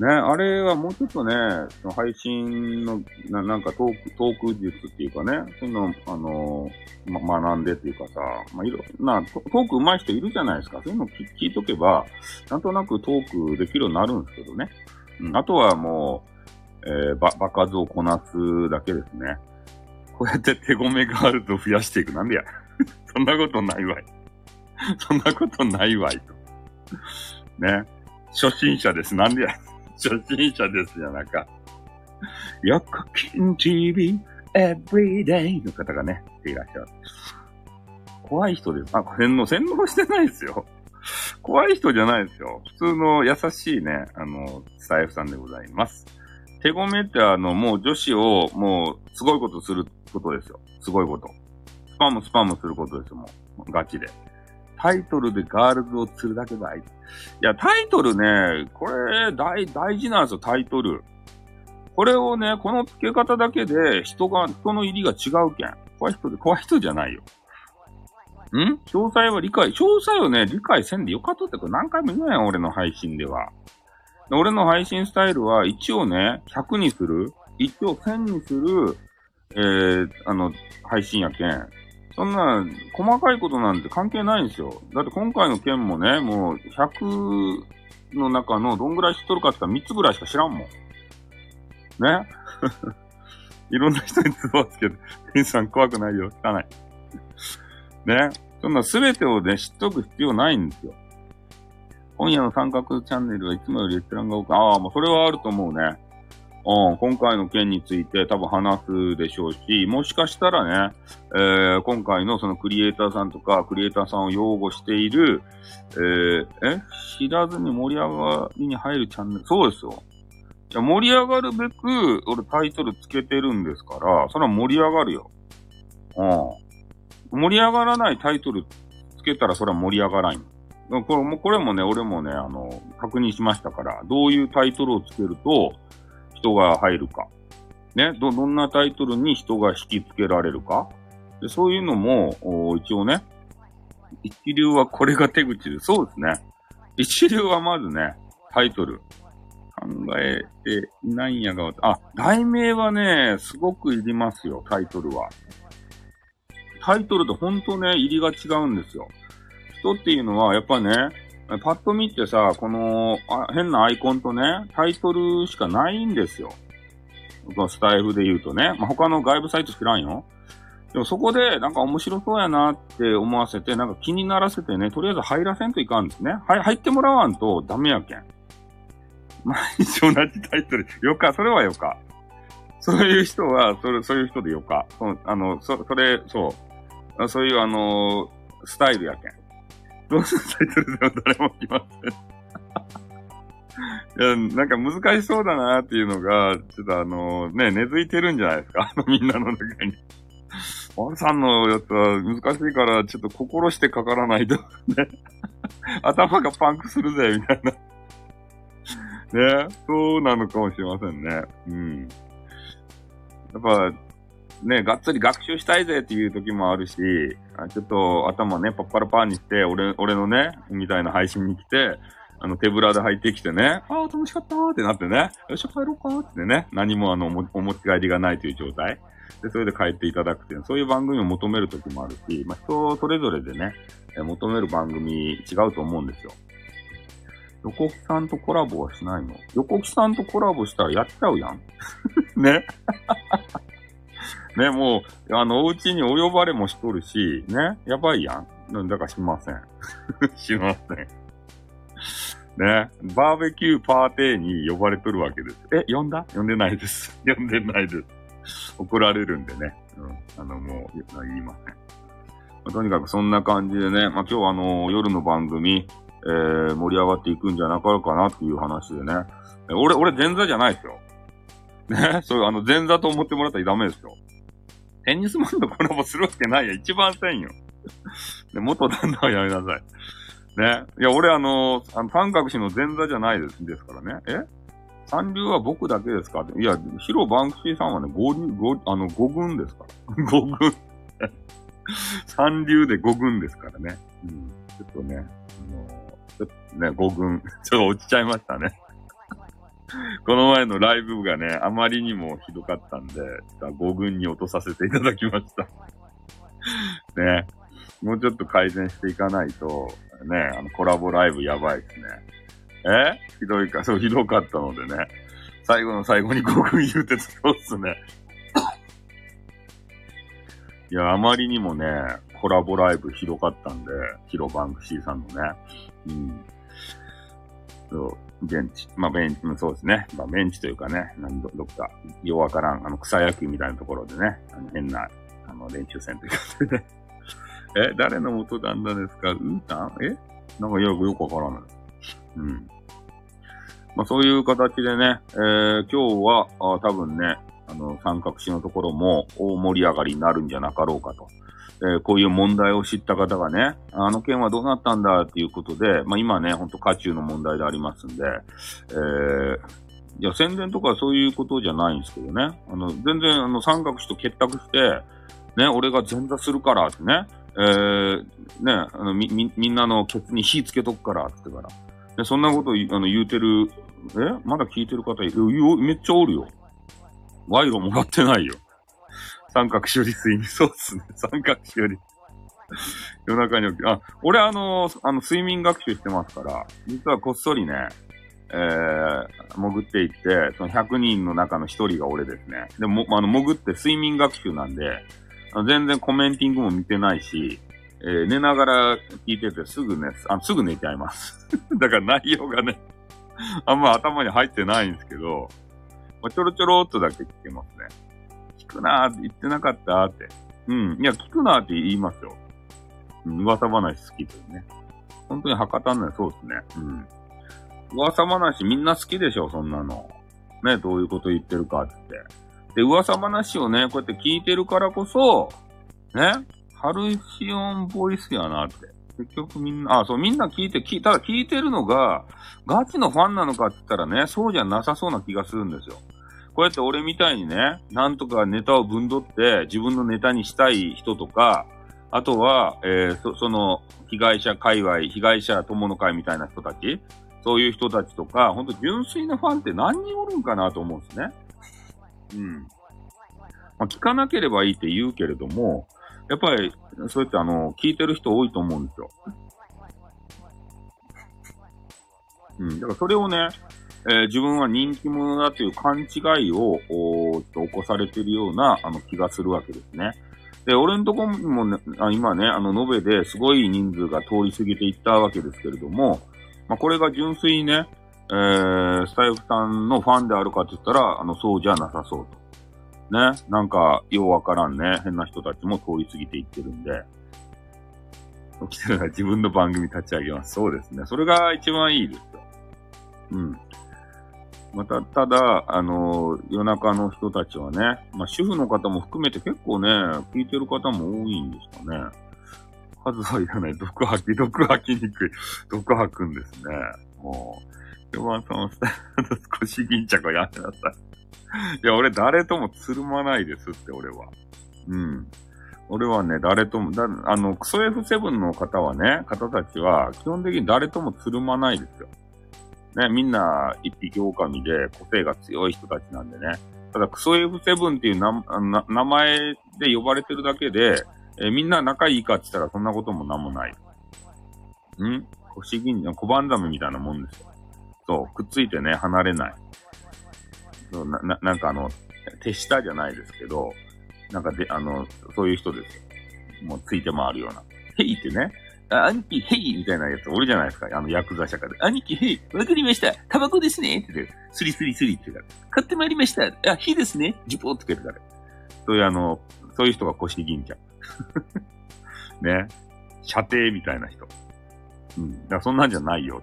ね、あれはもうちょっとね、その配信の、ななんかトーク、トーク術っていうかね、そういうの、あのー、ま、学んでっていうかさ、まあ、いろんな、トーク上手い人いるじゃないですか。そういうの聞いとけば、なんとなくトークできるようになるんですけどね。うん、あとはもう、えー、ば、場数をこなすだけですね。こうやって手ごめがあると増やしていく。なんでや。そんなことないわい。そんなことないわいと。ね。初心者です。なんでや。初心者ですじゃなか。よくきん TV everyday の方がね、いらっしゃる。怖い人です。あ、洗脳、洗脳してないですよ。怖い人じゃないですよ。普通の優しいね、あの、スタイフさんでございます。手ごめってあの、もう女子を、もう、すごいことすることですよ。すごいこと。スパムスパムすることですよ、もう。ガチで。タイトルでガールズを釣るだけだい。いや、タイトルね、これ、大、大事なんですよ、タイトル。これをね、この付け方だけで人が、人の入りが違うけん。怖い人で、怖い人じゃないよ。ん？詳細は理解、詳細をね、理解せんでよかったってこれ何回も言うやん、俺の配信では。俺の配信スタイルは、一応ね、100にする、一応1000にする、えー、あの、配信やけん。そんな、細かいことなんて関係ないんですよ。だって今回の件もね、もう100の中のどんぐらい知っとるかって言ったら3つぐらいしか知らんもん。ね？いろんな人にツボをつけて、店員さん怖くないよ。聞かない。ね？そんな全てをね、知っとく必要ないんですよ。今夜の三角チャンネルはいつもより閲覧が多く、ああ、もうそれはあると思うね。うん、今回の件について多分話すでしょうし、もしかしたらね、えー、今回のそのクリエイターさんとか、クリエイターさんを擁護している、えー、え？知らずに盛り上がりに入るチャンネル、そうですよ。いや、盛り上がるべく、俺タイトルつけてるんですから、それは盛り上がるよ。うん。盛り上がらないタイトルつけたらそれは盛り上がらん。これも、これもね、俺もね、あの、確認しましたから、どういうタイトルをつけると、人が入るか。ね、ど、どんなタイトルに人が引き付けられるか。でそういうのも、一応ね、一流はこれが手口で、そうですね。一流はまずね、タイトル。考えていないんやが、あ、題名はね、すごくいりますよ、タイトルは。タイトルと本当ね、入りが違うんですよ。人っていうのは、やっぱね、パッと見てさ、このあ変なアイコンとね、タイトルしかないんですよ。このスタイフで言うとね。まあ、他の外部サイト知らんよ。でもそこでなんか面白そうやなって思わせて、なんか気にならせてね、とりあえず入らせんといかんですね。はい、入ってもらわんとダメやけん。毎日同じタイトル。よか、それはよか。そういう人は、それ、そういう人でよか。そあの、そ、それ、そう。そういうあのスタイルやけん。どんなタイトルでも誰も来ません。いや、なんか難しそうだなっていうのが、ちょっとあの、ね、根付いてるんじゃないですか？あのみんなの中に。ワンさんのやつは難しいから、ちょっと心してかからないと、ね。頭がパンクするぜ、みたいな。ね、そうなのかもしれませんね。うん。やっぱ、ね、がっつり学習したいぜっていう時もあるし、ちょっと頭ね、パッパラパーにして、俺、俺のね、みたいな配信に来て、あの、手ぶらで入ってきてね、ああ、楽しかったーってなってね、よっしゃ、帰ろうかーってね、何もあの、お持ち帰りがないという状態。で、それで帰っていただくっていう、そういう番組を求める時もあるし、まあ、人それぞれでね、え求める番組違うと思うんですよ。横木さんとコラボはしないの？横木さんとコラボしたらやっちゃうやん。ね。ね、もう、あの、お家にお呼ばれもしとるし、ね、やばいやん。なんだかしません。しません。ね、バーベキューパーティーに呼ばれとるわけです。え、呼んだ？呼んでないです。呼んでないです。怒られるんでね。うん。あの、もう、言いません。まあ、とにかくそんな感じでね、まあ、今日あの、夜の番組、えー、盛り上がっていくんじゃなかろうかなっていう話でね。俺、俺前座じゃないですよ。ね、そういう、あの、前座と思ってもらったらダメですよ。テニスマンとコラボするわけないや。一番せんよ。で、元旦那はやめなさい。ね。いや、俺あの、あの、三角詞の前座じゃないです、ですからね。え？三流は僕だけですか？いや、広バンクシーさんはね、五流、五、あの、五軍ですから。五軍。三流で五軍ですからね。うん。ちょっとね、あのちょっとね、五軍、ちょっと落ちちゃいましたね。この前のライブがね、あまりにもひどかったんで、五軍に落とさせていただきました。ね。もうちょっと改善していかないと、ね、あの、コラボライブやばいですね。え？ひどいか、そう、ひどかったのでね。最後の最後に5分言うてそうっすね。いや、あまりにもね、コラボライブひどかったんで、ヒロバンクシーさんのね。うん。そう、ベンチ。まあ、ベンチ、そうですね。まあ、ベンチというかね、なんどどっか、ようわからん、あの、草野球みたいなところでね、あの変な、あの、練習戦というかでね。え、誰の元旦那ですか？うーたん？え？なんかよくよくわからない。うん。まあそういう形でね、えー、今日はあ多分ね、あの、三角詞のところも大盛り上がりになるんじゃなかろうかと。えー、こういう問題を知った方がね、あの件はどうなったんだっていうことで、まあ今ね、ほんと渦中の問題でありますんで、えー、いや、宣伝とかそういうことじゃないんですけどね。あの、全然、あの、三角詞と結託して、ね、俺が前座するからってね、えー、ね、あの、み、み、みんなのケツに火つけとくから、ってから。で、そんなことあの言うてる、え？まだ聞いてる方いる？めっちゃおるよ。賄賂もらってないよ。三角処理水に、そうっすね。三角処理。夜中に起き、あ、俺あの、あの、睡眠学習してますから、実はこっそりね、えー、潜っていって、その100人の中の1人が俺ですね。でも、あの、潜って睡眠学習なんで、全然コメンティングも見てないし、えー、寝ながら聞いててすぐね、あすぐ寝ちゃいます。だから内容がね、あんま頭に入ってないんですけど、まあ、ちょろちょろっとだけ聞けますね。くなーって言ってなかったーって。うん。いや、聞くなーって言いますよ。うん、噂話好きというね。本当に博多ね、そうですね。うん。噂話みんな好きでしょ、そんなの。ね、どういうこと言ってるかって。で、噂話をね、こうやって聞いてるからこそ、ね、ハルシオンボイスやなって。結局みんな、あ、そう、みんな聞いて、聞いただ聞いてるのが、ガチのファンなのかって言ったらね、そうじゃなさそうな気がするんですよ。こうやって俺みたいにね、なんとかネタをぶんどって自分のネタにしたい人とか、あとは、えー、そその、被害者界隈、被害者友の会みたいな人たち、そういう人たちとか、ほんと純粋なファンって何人おるんかなと思うんですね。うん。まあ、聞かなければいいって言うけれども、やっぱり、そうやってあの、聞いてる人多いと思うんですよ。うん。だからそれをね、えー、自分は人気者だという勘違いを、おと起こされているような、あの、気がするわけですね。で、俺のとこもね、あ今ね、あの、延べですごい人数が通り過ぎていったわけですけれども、まあ、これが純粋にね、えー、スタイフさんのファンであるかって言ったら、あの、そうじゃなさそうと。ね、なんか、ようわからんね、変な人たちも通り過ぎていってるんで、起きてる自分の番組立ち上げます。そうですね。それが一番いいですよ。うん。また、ただ、あの、夜中の人たちはね、まあ、主婦の方も含めて結構ね、聞いてる方も多いんですかね。数はいらない。毒吐き、毒吐きにくい。毒吐くんですね。もう。4番さんは少し巾着はやめなさい。いや、俺誰ともつるまないですって、俺は。うん。俺はね、誰とも、だあの、クソ F7 の方はね、方たちは、基本的に誰ともつるまないですよ。ね、みんな一匹狼で個性が強い人たちなんでね。ただ、クソ F7 っていう名前で呼ばれてるだけで、えみんな仲いいかって言ったらそんなこともなんもない。ん？不思議に、小判ザメみたいなもんですよ。そう、くっついてね、離れない。そうな、な、なんかあの、手下じゃないですけど、なんかで、あの、そういう人ですよ。もうついて回るような。ヘイってね。あ兄貴、ヘイみたいなやつ、俺じゃないですか。あの、ヤクザ社会で。兄貴、ヘイわかりましたタバコですねって言って、スリスリスリって言うから。買ってまいりましたあ、火ですねジュポーって言ってから。そういうあの、そういう人が腰銀ちゃん。ね。射程みたいな人。うん。だからそんなんじゃないよ。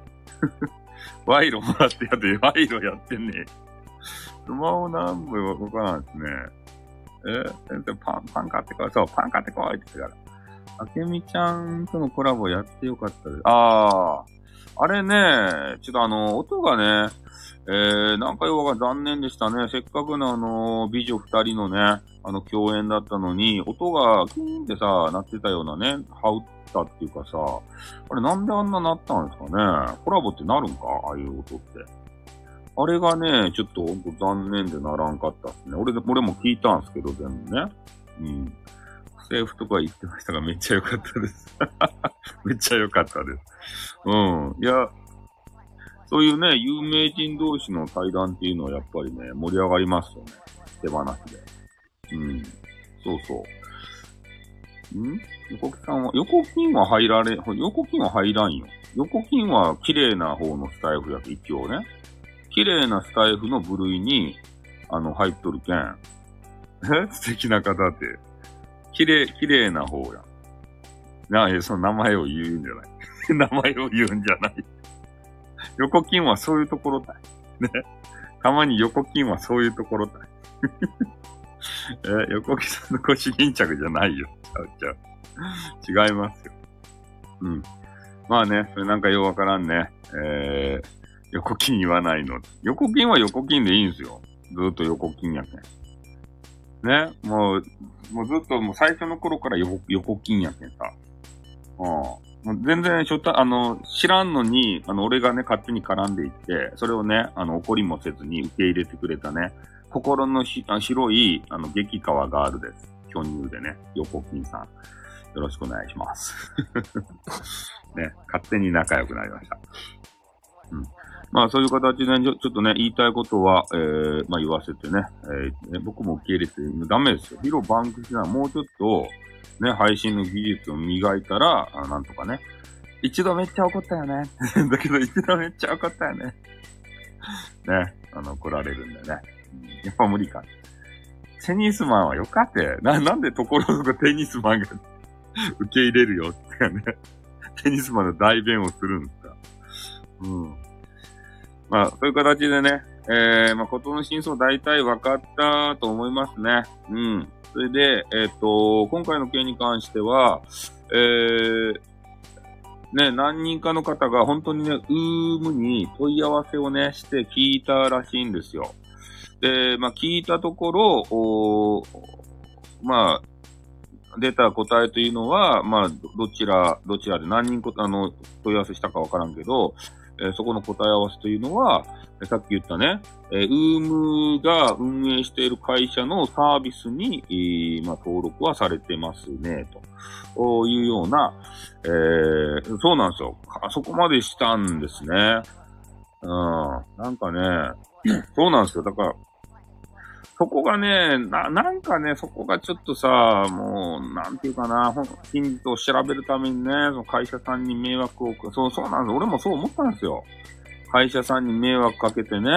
賄賂もらってやって、賄賂やってんねスマホなんぼわからんですね。え、先生、パン、パン買ってこい。そう、パン買ってこいって言ってから。あけみちゃんとのコラボやってよかったです。ああ、あれね、ちょっとあの、音がね、えー、なんかようが残念でしたね。せっかくのあの、美女二人のね、あの、共演だったのに、音がキーンってさ、鳴ってたようなね、羽打ったっていうかさ、あれなんであんな鳴ったんですかね？コラボってなるんか？ああいう音って。あれがね、ちょっとほんと残念でならんかったっすね。俺、俺も聞いたんですけど、全部ね。うん。セーフとか言ってましたが、めっちゃ良かったです。めっちゃ良かったです。うん。いや、そういうね、有名人同士の対談っていうのはやっぱりね、盛り上がりますよね。手放しで。うん。そうそう。ん？横木さんは、横金は入られ、横金は入らんよ。横金は綺麗な方のスタイフやと、一応ね。綺麗なスタイフの部類に、あの、入っとるけん。え？素敵な方って。綺麗、綺麗な方や。なえ、その名前を言うんじゃない。名前を言うんじゃない。横金はそういうところだい。ね。たまに横金はそういうところだい。え、横木さんの腰巾着じゃないよ。ちゃうちゃう。違いますよ。うん。まあね、それなんかようわからんね。えー、横金言わないの。横金は横金でいいんですよ。ずっと横金やけん。ね、もう、もうずっともう最初の頃から横横金やけんさ。うん。もう全然、初対、あの、知らんのに、あの、俺がね、勝手に絡んでいって、それをね、あの、怒りもせずに受け入れてくれたね、心のひあ広い、あの、激川ガールです。巨乳でね、横金さん。よろしくお願いします。ね、勝手に仲良くなりました。うん。まあ、そういう形で、ちょちょっとね、言いたいことは、えー、まあ、言わせてね、えーね僕も受け入れて、ダメですよ。ヒロバンクしなもうちょっと、ね、配信の技術を磨いたら、あなんとかね。一度めっちゃ怒ったよね。だけど一度めっちゃ怒ったよね。ね、あの、怒られるんだよね。やっぱ無理か。テニスマンはよかって。な、なんでところどこテニスマンが 受け入れるよってね。テニスマンの代弁をするんですか。うん。まあ、そういう形でね、えー、まあ、ことの真相大体分かったと思いますね。うん。それで、えっ、と、今回の件に関しては、えー、ね、何人かの方が本当にね、ウームに問い合わせをね、して聞いたらしいんですよ。で、まあ、聞いたところ、おまあ、出た答えというのは、まあ、どちら、どちらで何人こ、あの、問い合わせしたかわからんけど、えそこの答え合わせというのは、さっき言ったね、えー、ウームが運営している会社のサービスに、えーまあ、登録はされてますね、というような、えーそうなんですよ。あそこまでしたんですね。うん。なんかね、そうなんですよ。だから、そこがね、な、なんかね、そこがちょっとさ、もう、なんていうかな、真実を調べるためにね、その会社さんに迷惑をか、そう、そうなんです。俺もそう思ったんですよ。会社さんに迷惑かけてね。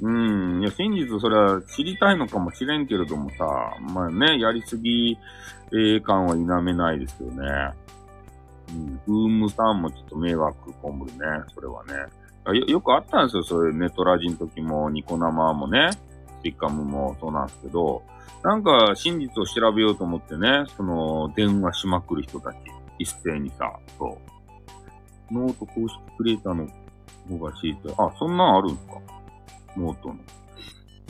うん。いや、真実それは知りたいのかもしれんけれどもさ、まあね、やりすぎ、えー感は否めないですよね。うん。ウームさんもちょっと迷惑被るね、それはね。よ、よくあったんですよ、そういうネトラジの時も、ニコ生もね、ピッカムもそうなんですけど、なんか真実を調べようと思ってね、その、電話しまくる人たち、一斉にさ、そう。ノート公式クリエイターの方が敷い、あ、そんなんあるんすか？ノートの。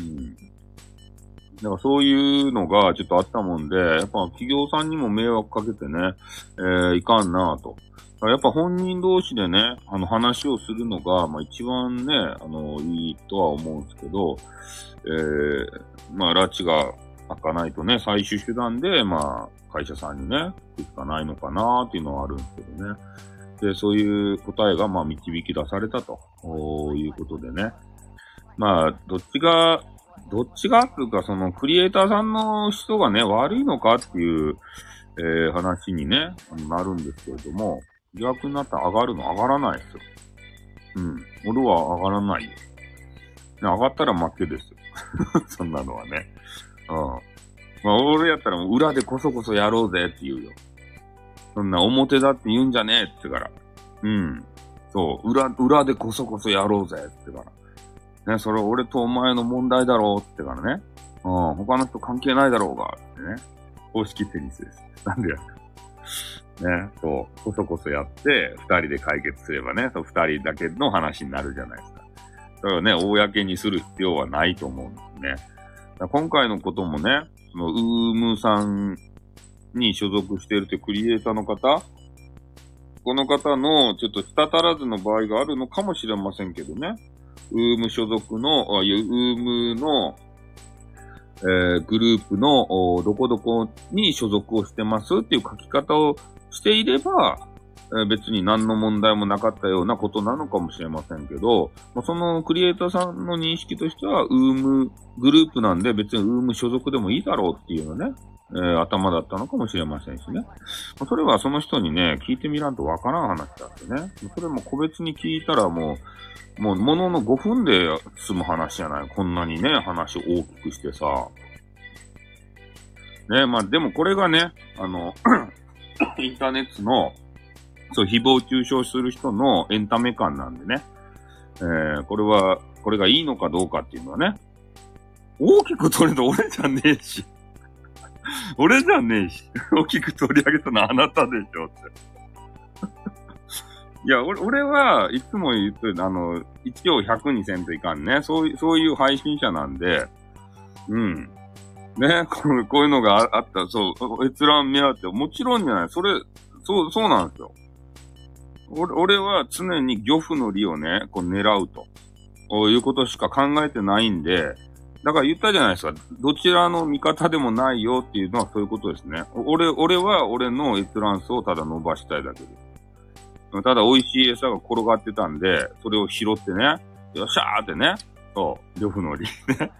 うん。だからそういうのがちょっとあったもんで、やっぱ企業さんにも迷惑かけてね、えー、いかんなぁとやっぱ本人同士でね、あの話をするのが、まあ一番ね、あの、いいとは思うんですけど、えー、まあ、埒が開かないとね、最終手段で、まあ、会社さんにね、行くしかないのかなっていうのはあるんですけどね。で、そういう答えが、まあ、導き出されたということでね。まあ、どっちが、どっちがっていうか、その、クリエイターさんの人がね、悪いのかっていう、えー、話にね、なるんですけれども、逆になったら上がるの上がらないですよ。うん。俺は上がらないよ。上がったら負けですよ。そんなのはね。うん。まあ、俺やったら裏でこそこそやろうぜって言うよ。そんな表だって言うんじゃねえってから。うん。そう。裏、裏でこそこそやろうぜってから。ね、それ俺とお前の問題だろうってからね。うん。他の人関係ないだろうがってね。公式テニスです。なんでやね、そう、こそこそやって、二人で解決すればね、そう二人だけの話になるじゃないですか。だからね、公にする必要はないと思うんですね。今回のこともね、そのウームさんに所属しているというクリエイターの方、この方のちょっと舌足らずの場合があるのかもしれませんけどね。ウーム所属の、あいウームの、えー、グループのどこどこに所属をしてますっていう書き方をしていれば、別に何の問題もなかったようなことなのかもしれませんけど、そのクリエイターさんの認識としては、ウームグループなんで別にウーム所属でもいいだろうっていうのね、えー、頭だったのかもしれませんしね。それはその人にね、聞いてみらんとわからん話だってね。それも個別に聞いたらもう、もう、ものの5分で済む話じゃない。こんなにね、話を大きくしてさ。ね、まあでもこれがね、あのインターネットの、そう、誹謗中傷する人のエンタメ感なんでね。えー、これは、これがいいのかどうかっていうのはね。大きく取ると俺じゃねえし。俺じゃねえし。大きく取り上げたのはあなたでしょって。いや、俺、俺はいつも言って、あの、一応100にせんといかんね。そういう、そういう配信者なんで、うん。ね、こういうのがあった、そう、閲覧目当て、もちろんじゃない。それ、そう、そうなんですよ。俺俺は常に漁夫の利をね、こう狙うと。こういうことしか考えてないんで、だから言ったじゃないですか。どちらの味方でもないよっていうのはそういうことですね。俺、俺は俺の閲覧数をただ伸ばしたいだけです。ただ美味しい餌が転がってたんで、それを拾ってね、よっしゃーってね、そう、漁夫の利ね。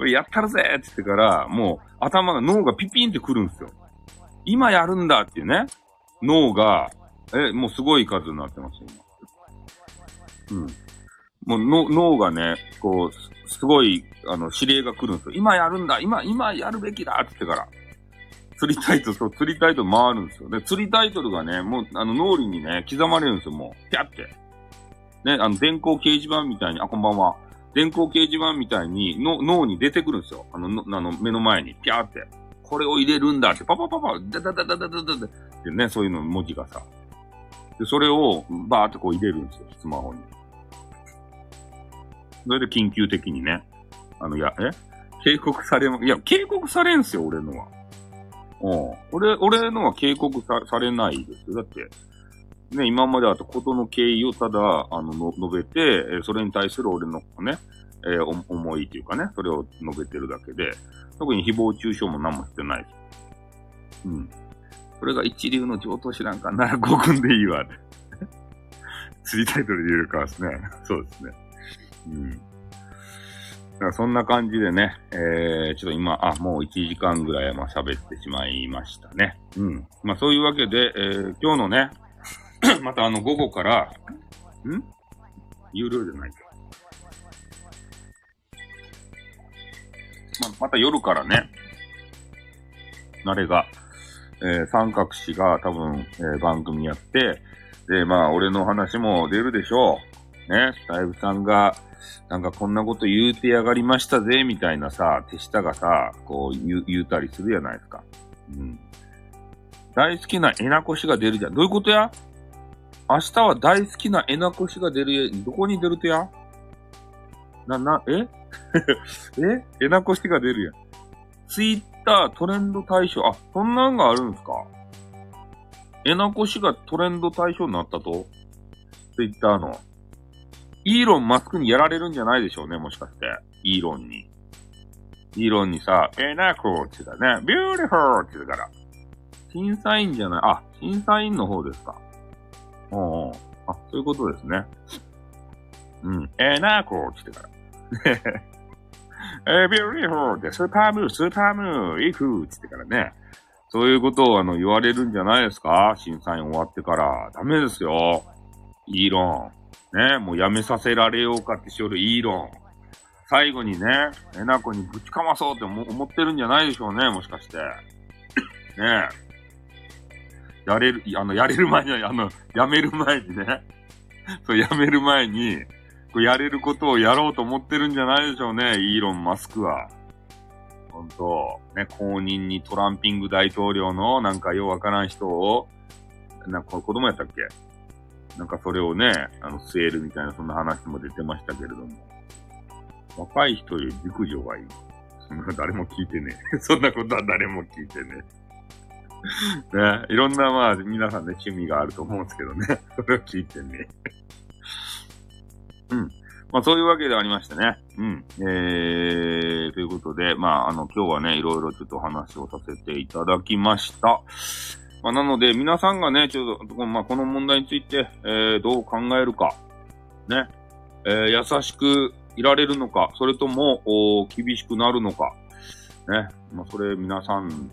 これやったるぜって言ってから、もう頭が、脳がピピンってくるんですよ。今やるんだっていうね。脳が、え、もうすごい数になってますよ、今。うん。もう脳がね、こう、すごい、あの、指令が来るんですよ。今やるんだ今、今やるべきだって言ってから。釣りタイトル、そう、釣りタイトル回るんですよ。で、釣りタイトルがね、もう、あの、脳裏にね、刻まれるんですよ、もう。ピャって。ね、あの、電光掲示板みたいに、あ、こんばんは。電光掲示板みたいにの脳に出てくるんですよ。あの、のあの目の前に、ピャーって。これを入れるんだって、パパパパ、ダダダダダダダってね、そういうの文字がさ。で、それをバーってこう入れるんですよ、スマホに。それで緊急的にね、あの、や、え警告され、いや、警告されんすよ、俺のは。うん。俺、俺のは警告さされないですよ。だって、ね、今まであったことの経緯をただ、あの、の述べて、えそれに対する俺のね、えー、思いというかね、それを述べてるだけで、特に誹謗中傷も何もしてないうん。それが一流の上等手段かな ら5分でいいわ。釣りタイトルで言うからですね。そうですね。うん。だからそんな感じでね、えー、ちょっと今、あ、もう1時間ぐらいま喋ってしまいましたね。うん。まあそういうわけで、えー、今日のね、またあの午後から、ん？有料じゃないか。ま、また夜からね、あれが、えー、三角氏が多分、えー、番組やって、で、まあ、俺の話も出るでしょう。ね、スタイフさんが、なんかこんなこと言うてやがりましたぜ、みたいなさ、手下がさ、こう言う言うたりするやないですか。うん。大好きなえなこしが出るじゃん。どういうことや？明日は大好きなえなこしが出る、どこに出るとや？な、な、え？え？えなこしが出るやん。ツイッタートレンド大賞、あ、そんなんがあるんすか？えなこ氏がトレンド対象になったと？ツイッターの。イーロン・マスクにやられるんじゃないでしょうね、もしかして。イーロンに。イーロンにさ、えなこって言ったね。ビューティフルって言うから。審査員じゃない、あ、審査員の方ですか。うおうあ、そういうことですね。うん。えなこって言ってから。えー、ビューティフルでスーパームー、スーパームー、行くって言ってからね。そういうことをあの言われるんじゃないですか？審査員終わってから。ダメですよ。イーロン。ね、もうやめさせられようかってしょるイーロン。最後にね、えなこにぶちかまそうって思ってるんじゃないでしょうね、もしかして。ねやれる、あの、やれる前には、あの、やめる前にね、そう、やめる前に、こうやれることをやろうと思ってるんじゃないでしょうね、イーロン・マスクは。ほんと、ね、公認にトランピング大統領のなんかようわからん人を、なんか子供やったっけ？なんかそれをね、あの、据えるみたいなそんな話も出てましたけれども。若い人より熟女がいい。そんな誰も聞いてね そんなことは誰も聞いてねね、いろんなまあ皆さんね趣味があると思うんですけどね。それを聞いてねうん。まあそういうわけでありましてね。うん。えー、ということで、まああの今日はね、いろいろちょっと話をさせていただきました。まあなので皆さんがね、ちょっと、まあこの問題について、えー、どう考えるか。ね。えー、優しくいられるのか、それとも、お厳しくなるのか。ね。まあそれ皆さん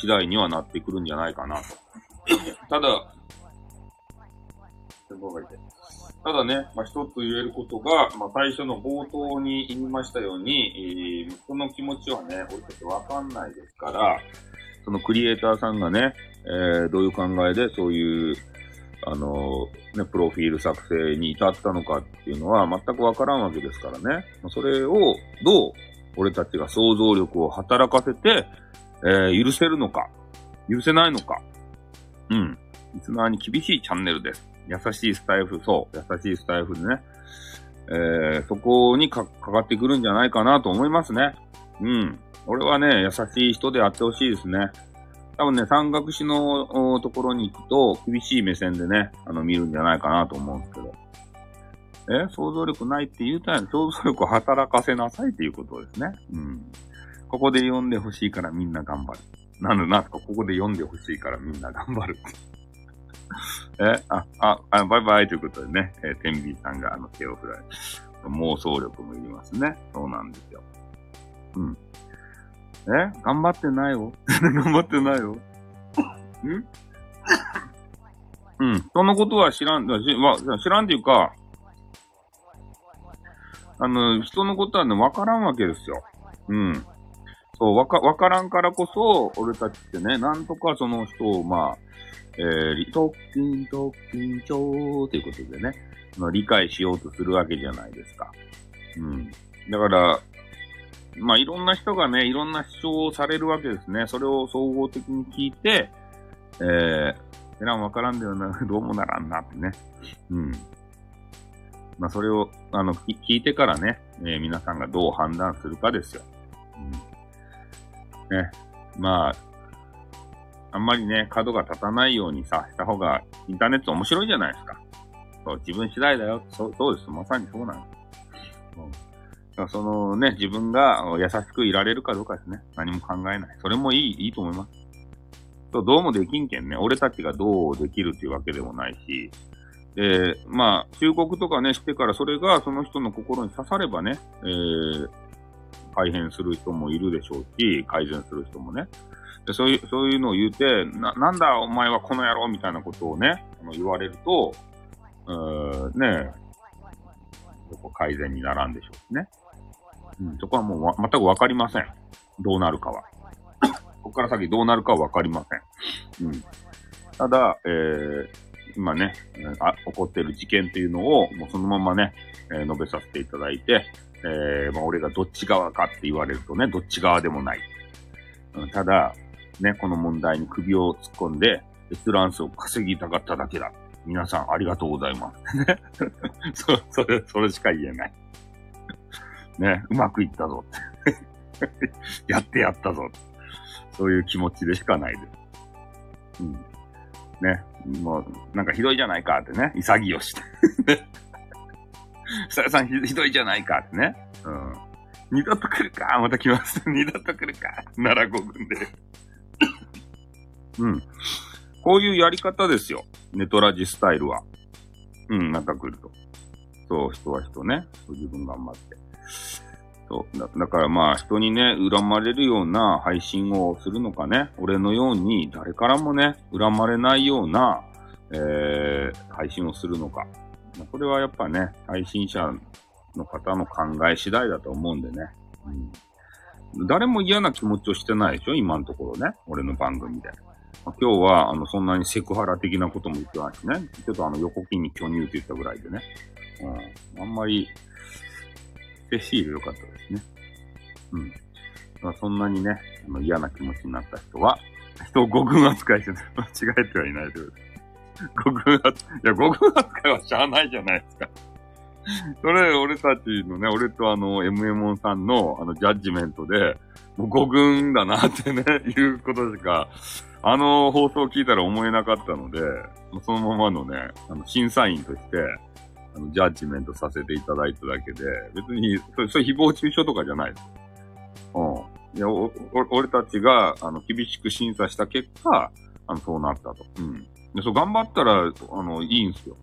次第にはなってくるんじゃないかなと。ただ、ただね、まあ、一つ言えることが、まあ、最初の冒頭に言いましたように、えー、この気持ちはね、俺たちわかんないですから、そのクリエイターさんがね、えー、どういう考えでそういう、あのー、ね、プロフィール作成に至ったのかっていうのは全くわからんわけですからね。それをどう俺たちが想像力を働かせて、えー、許せるのか、許せないのか？うん。リスナーに厳しいチャンネルです。優しいスタイフ、そう、優しいスタイフでね、えー、そこにか、かかってくるんじゃないかなと思いますね。うん。俺はね、優しい人であってほしいですね。多分ね、山岳史のところに行くと、厳しい目線でね、あの、見るんじゃないかなと思うんですけど。え想像力ないって言うたら、想像力を働かせなさいっていうことですね。うん。ここで読んでほしいからみんな頑張る。なんでなんすか、ここで読んでほしいからみんな頑張る。え、あ、あ、あ、バイバイということでね、えー、天秤さんがあの手を振られ妄想力もいりますね。そうなんですよ。うん。え頑張ってないよ 頑張ってないよん？うん。そのことは知らん、知知らんっていうか、あの、人のことはね、わからんわけですよ。うん。そう、わか、わからんからこそ、俺たちってね、なんとかその人を、まあ、えー、特訓、特訓帳ということでね、まあ、理解しようとするわけじゃないですか。うん。だから、まあ、いろんな人がね、いろんな主張をされるわけですね。それを総合的に聞いて、えー、えらんわからんだよな、どうもならんなってね。うん。まあ、それを、あの、聞いてからね、えー、皆さんがどう判断するかですよ。うんね、まあ、あんまりね、角が立たないようにさ、した方が、インターネット面白いじゃないですか。そう、自分次第だよ。そう、そうです。まさにそうなんです。うん、そのね、自分が優しくいられるかどうかですね。何も考えない。それもいい、いいと思います。そう、どうもできんけんね。俺たちがどうできるっていうわけでもないし、で、まあ、忠告とかね、してからそれがその人の心に刺さればね、えー、改変する人もいるでしょうし、改善する人もね。でそういう、そういうのを言うて、な、なんだお前はこの野郎みたいなことをね、あの言われると、うーねえ改善にならんでしょうしね。うん、そこはもう全くわかりません。どうなるかは。ここから先どうなるかはわかりません。うん。ただ、えー、今ね、あ、起こってる事件っていうのを、もうそのままね、えー、述べさせていただいて、えー、まあ、俺がどっち側かって言われるとね、どっち側でもない。うん、ただ、ね、この問題に首を突っ込んで、閲覧数を稼ぎたかっただけだ。皆さんありがとうございます。ね。そ、それ、それしか言えない。ね、うまくいったぞって。やってやったぞ。そういう気持ちでしかないです。うん。ね、もう、なんかひどいじゃないかってね、潔して。さやさんひひどいじゃないかってね。うん。二度と来るかまた来ます。二度と来るか奈良5軍で。うん。こういうやり方ですよ。ネトラジスタイルは。うん、また来ると。そう、人は人ね。自分頑張って。そうだ。だからまあ、人にね、恨まれるような配信をするのかね。俺のように誰からもね、恨まれないような、えー、配信をするのか。まこれはやっぱね、配信者の方の考え次第だと思うんでね。うん、誰も嫌な気持ちをしてないでしょ今のところね。俺の番組で。ま、今日は、あの、そんなにセクハラ的なことも言ってないしね。ちょっとあの、横筋に巨乳って言ったぐらいでね。うん。あんまり、セシール良かったですね。うん。まあ、そんなにね、あの嫌な気持ちになった人は、人を5軍扱いして間違えてはいないという。5軍扱い、いや、5軍扱いはしゃあないじゃないですか。それ、俺たちのね、俺とあの、MMO さんの、あの、ジャッジメントで、もう5軍だなってね、いうことしか、あの放送を聞いたら思えなかったので、そのままのね、あの、審査員として、あの、ジャッジメントさせていただいただけで、別に、それ、それ誹謗中傷とかじゃないです。うん。いや、おお、俺たちが、あの、厳しく審査した結果、あの、そうなったと。うん。で、そう、頑張ったら、あの、いいんすよ。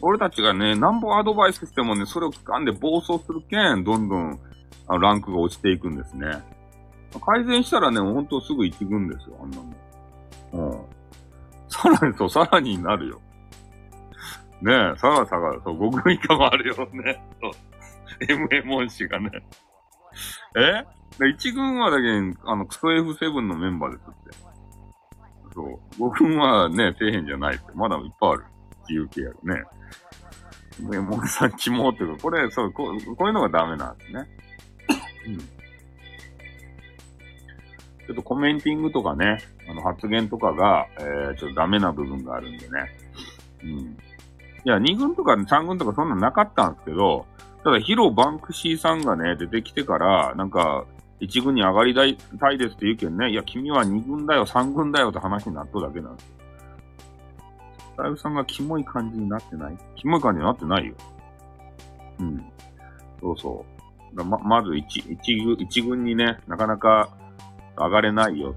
俺たちがね、なんぼアドバイスしてもね、それを聞かんで暴走するけん、どんどん、あの、ランクが落ちていくんですね。改善したらね、ほんとすぐ一軍ですよ、あんなの。うん。さらに、そう、さらになるよ。ねえ、さらさら、そう、5軍以下もあるよね。そう。MM 音氏がね。え？で ?1 軍はだけあの、クソ F7 のメンバーですって。そう。5軍はね、底辺じゃないって。まだいっぱいある。自由形やるね。ね、もうさ、キモっていうか、これ、そう、こう、こういうのがダメなんですね。うん。ちょっとコメンティングとかね、あの発言とかが、えー、ちょっとダメな部分があるんでね。うん。いや、2軍とか3軍とかそんななかったんですけど、ただヒロバンクシーさんがね、出てきてから、なんか、1軍に上がりたいですって言うけんね、いや、君は2軍だよ、3軍だよって話になっとるだけなんですよ。ライブさんがキモい感じになってない？キモい感じになってないよ。うん。そうそう。ま、まず一、一軍、一軍にね、なかなか上がれないよ。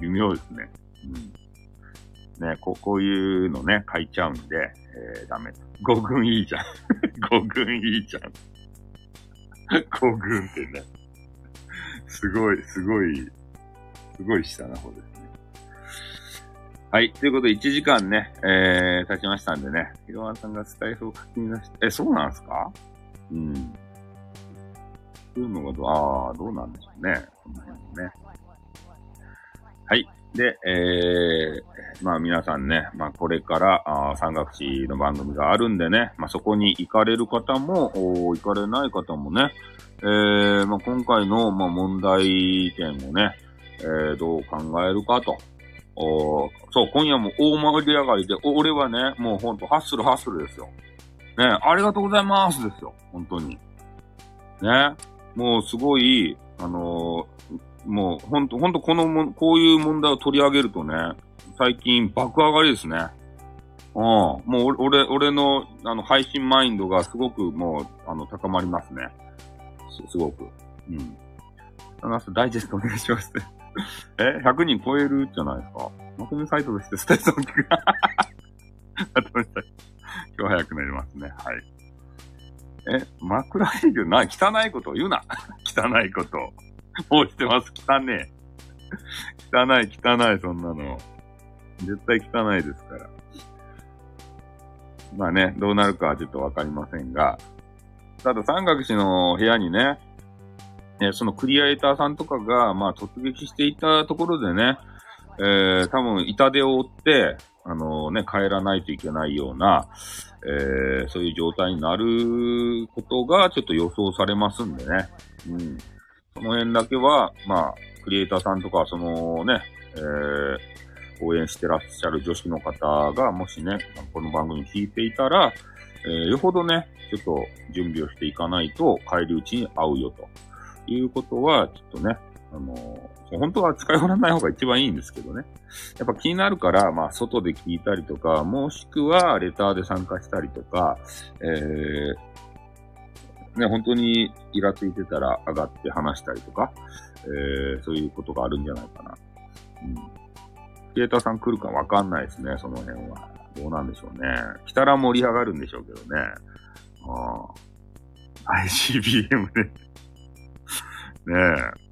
微妙ですね。うん。ね、ここういうのね、書いちゃうんで、えー、ダメ。5軍いいじゃん。5軍いいじゃん。5軍ってね。すごい、すごい、すごい下な方ですね。はい。ということで、1時間ね、えー、経ちましたんでね、ひろわさんがスタイフを書き出して、え、そうなんすか？うん。そういうのが、ああ、どうなんでしょうね。この辺もね。はい。で、えー、まあ皆さんね、まあこれから、あ山岳地の番組があるんでね、まあそこに行かれる方も、行かれない方もね、えー、まあ今回の、まあ問題点をね、えー、どう考えるかと。おそう、今夜も大盛り上がりで、俺はね、もうほんと、ハッスルハッスルですよ。ね、ありがとうございますですよ。本当に。ね、もうすごい、あのー、もうほんと、ほんとこのも、こういう問題を取り上げるとね、最近爆上がりですね。うん。もう俺、俺の、あの、配信マインドがすごくもう、あの、高まりますね。す、すごく。うん。ダイジェストお願いします。え ?100 人超えるじゃないですか。まとめサイトとしてスタイルの聞く。まとめサイト。今日早くなりますね。はい。え、枕営業な、汚いこと言うな。汚いこと。もうしてます。汚ねえ。汚い、汚い、そんなの。絶対汚いですから。まあね、どうなるかはちょっとわかりませんが、ただ三角氏の部屋にね、えそのクリエイターさんとかが、まあ、突撃していたところでね、えー、多分、痛手を負って、あのね、帰らないといけないような、えー、そういう状態になることがちょっと予想されますんでね。うん。その辺だけは、まあ、クリエイターさんとか、そのね、えー、応援してらっしゃる女子の方が、もしね、この番組聞いていたら、えー、よほどね、ちょっと準備をしていかないと、帰り討ちに会うよと。いうことは、ちょっとね、あの、本当は使い放らない方が一番いいんですけどね。やっぱ気になるから、まあ、外で聞いたりとか、もしくは、レターで参加したりとか、えー、ね、本当にイラついてたら上がって話したりとか、えー、そういうことがあるんじゃないかな。うん。ケータさん来るかわかんないですね、その辺は。どうなんでしょうね。来たら盛り上がるんでしょうけどね。ああ。ICBM ね。ねえ。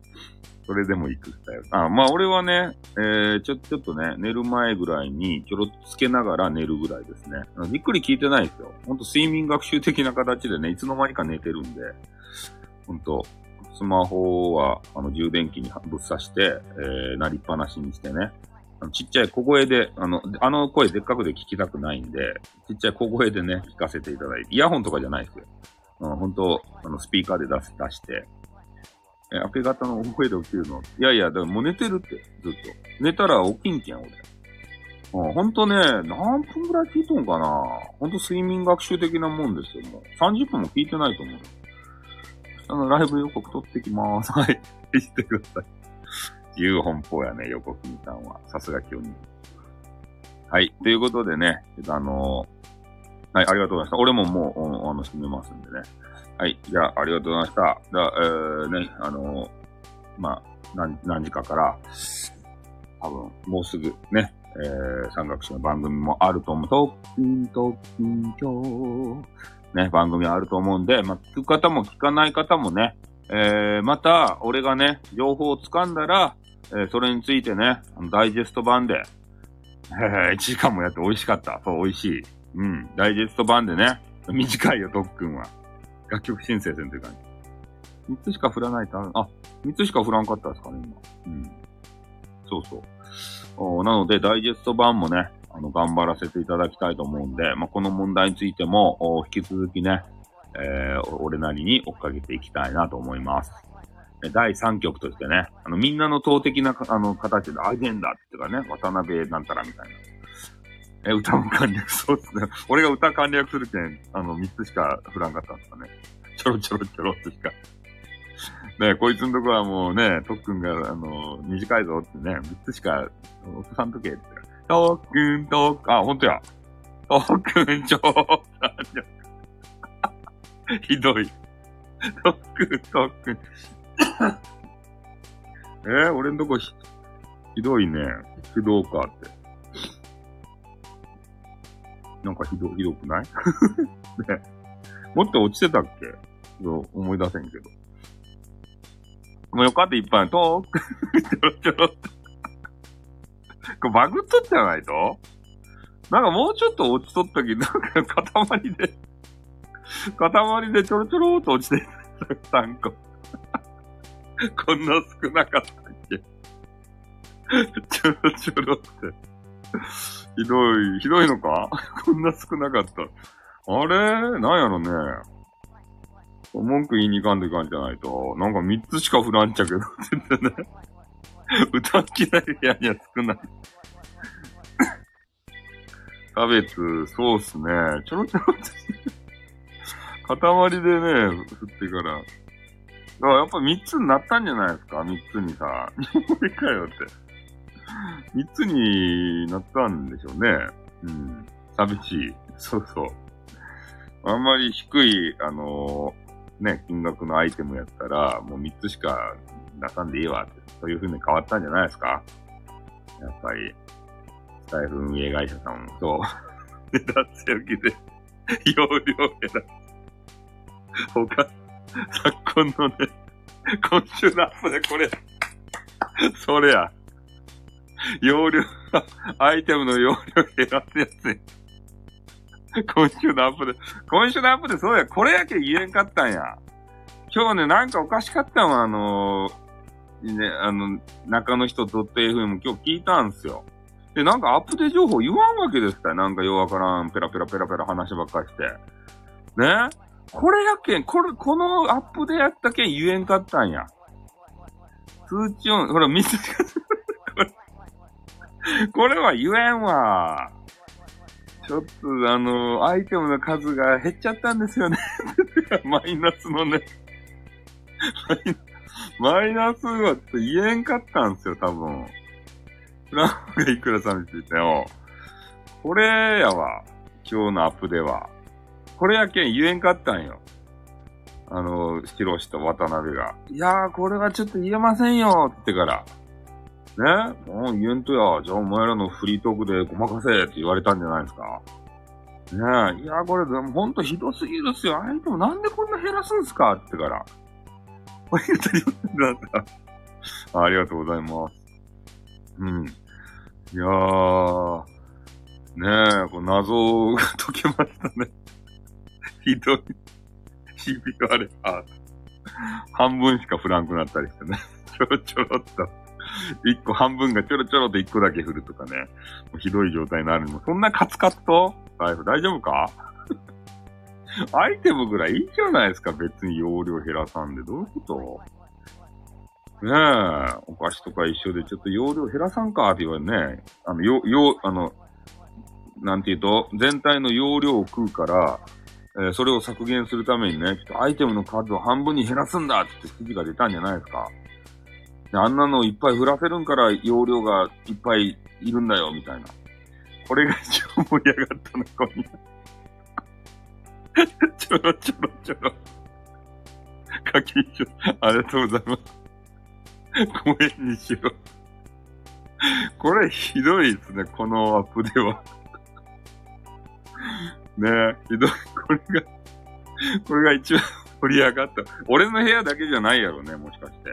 それでも行くスタイル。あ、まあ俺はね、えー、ちょ、ちょっとね、寝る前ぐらいにちょろっとつけながら寝るぐらいですね。びっくり聞いてないですよ。ほんと睡眠学習的な形でね、いつの間にか寝てるんで、ほんと、スマホは、あの、充電器にぶっ刺して、えー、なりっぱなしにしてね。ちっちゃい小声で、あの、あの声でっかくで聞きたくないんで、ちっちゃい小声でね、聞かせていただいて、イヤホンとかじゃないですよ。うん、本当あの、スピーカーで出す、出して、え、明け方の大声で起きるの？いやいや、でももう寝てるって、ずっと。寝たら起きんけん、俺。うん、ほんとね、何分ぐらい聞いとんかな？ほんと睡眠学習的なもんですよ、もう。30分も聞いてないと思う。あの、ライブ予告撮ってきまーす。はい。してください。自由奔放やね、横金さんは。さすが今日に。はい。ということでね、あのー、はい、ありがとうございました。俺ももう、あの、閉めますんでね。はい。じゃあ、ありがとうございました。じゃあ、えー、ね、あのー、まあ、何、何時かから、多分、もうすぐね、えー、山岳史の番組もあると思う。特訓、特訓、今日。ね、番組あると思うんで、まあ、聞く方も聞かない方もね、えー、また、俺がね、情報を掴んだら、え、それについてね、ダイジェスト版で、えー、1時間もやって美味しかった。そう、美味しい。うん、ダイジェスト版でね、短いよ、特訓は。楽曲申請せんという感じ。3つしか振らないとあ、3つしか振らんかったですかね、今。うん。そうそう。おなので、ダイジェスト版もね、あの、頑張らせていただきたいと思うんで、まあ、この問題についても、引き続きね、えー、俺なりに追っかけていきたいなと思います。第3曲としてね、あの、みんなの党的な、あの、形でアジェンダーっていうかね、渡辺なんたらみたいな。え、歌も簡略、そうっすね。俺が歌簡略するけん、あの、3つしか振らんかったんですかね。ちょろちょろちょろっとしか。ねこいつのとこはもうね、特訓が、あの、短いぞってね、3つしか、落とさんとけって。特訓、特訓、あ、ほんとや。特訓、ちょーひどい。特訓、特訓。えー、俺んとこひ、ひどいね。手動かって。なんかひど、ひどくない？ね。もっと落ちてたっけ？そう思い出せんけど。もうよかったいっぱい、トークちょろちょろっとこれバグっとったじゃないと？なんかもうちょっと落ちとったけど、なんか塊で塊でちょろちょろっと落ちてた、3個 こんな少なかったっけ？ちょろちょろってひどい、ひどいのか？こんな少なかった。あれ？なんやろね？文句言いに行かんといかんじゃないと。なんか三つしか振らんちゃけど、全然ね。歌きない部屋には少ない。キャベツ、そうっすね。ちょろちょろって塊でね、振ってから。だからやっぱ三つになったんじゃないですか？三つにさ。無かよって。三つになったんでしょうね。うん。寂しい。そうそう。あんまり低い、あのー、ね、金額のアイテムやったら、もう三つしか出さんでいいわって、そういう風に変わったんじゃないですか？やっぱり、スタイフ運営会社さんもそう、値段強気で、容量減らす。他、昨今のね、今週のアップでこれ、それや。容量、アイテムの容量減らすやつや今週のアップで、今週のアップでそうや、これやけ言えんかったんや。今日ね、なんかおかしかったわ、あのー、ね、あの、中の人 .fm 今日聞いたんすよ。で、なんかアップデ情報言わんわけですかなんかようわからん、ペラペラペラペラ話ばっかりして。ね？これやけん、これ、このアップでやったけん言えんかったんや。通知音、ほら、見つけこれは言えんわ。ちょっと、あの、アイテムの数が減っちゃったんですよね。マイナスのね。マイナスはっと言えんかったんですよ、多分。フランクがいくらさんについてよ。これやわ。今日のアップでは。これやけん言えんかったんよ。あの、ヒロシと渡辺が。いやー、これはちょっと言えませんよってから。ね？もう言えんとや。じゃあお前らのフリートークでごまかせって言われたんじゃないですか。ね？え。いや、これ、ほんとひどすぎるっすよ。相手もなんでこんな減らすんすかってから。これ言ったりだったありがとうございます。うん。いやー、ねえ、こう謎が解けましたね。ひどい。ひび割れた。半分しか振らんくなったりしてね。ちょろちょろっと。一個半分がちょろちょろと一個だけ振るとかね。もうひどい状態になるの。そんなカツカツと？財布大丈夫か？アイテムぐらいいいじゃないですか。別に容量減らさんで。どういうこと？ねえ、お菓子とか一緒でちょっと容量減らさんか？って言われね。あの、よ、よ、あの、なんて言うと、全体の容量を食うから、えー、それを削減するためにね、ちょっとアイテムの数を半分に減らすんだって指示が出たんじゃないですか。であんなのいっぱい振らせるんから容量がいっぱいいるんだよ、みたいな。これが一番盛り上がったの、こんな。ちょろちょろちょろ。課金書、ありがとうございます。ごめんにしろ。これひどいですね、このアップでは。ねえ、ひどい。これが、これが一番盛り上がった。俺の部屋だけじゃないやろね、もしかして。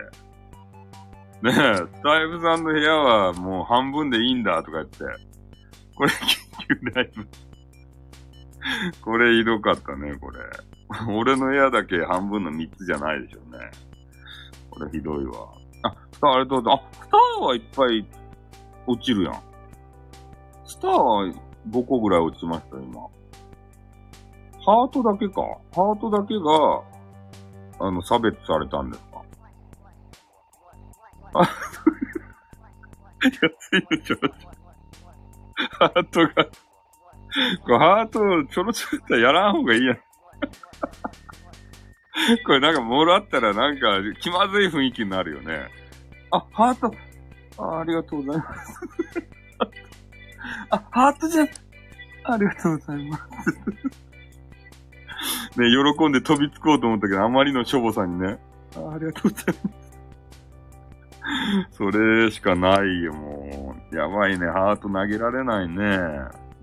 ねえ、スタイフさんの部屋はもう半分でいいんだとか言って。これ緊急ライブ。これひどかったね、これ。俺の部屋だけ半分の3つじゃないでしょうね。これひどいわ。あ、スターありがとうございます。あ、スターはいっぱい落ちるやん。スターは5個ぐらい落ちました、今。ハートだけか。ハートだけが、あの、差別されたんですか？あ、安いのちょろちょろ。ハートがこれハートちょろちょろったらやらん方がいいやん。これなんかもらったらなんか気まずい雰囲気になるよね。あ、ハート。あありがとうございます。あ、ハートじゃん。ありがとうございます。ね、喜んで飛びつこうと思ったけど、あまりのしょぼさにね。あありがとうございます。それしかないよ、もう。やばいね。ハート投げられないね。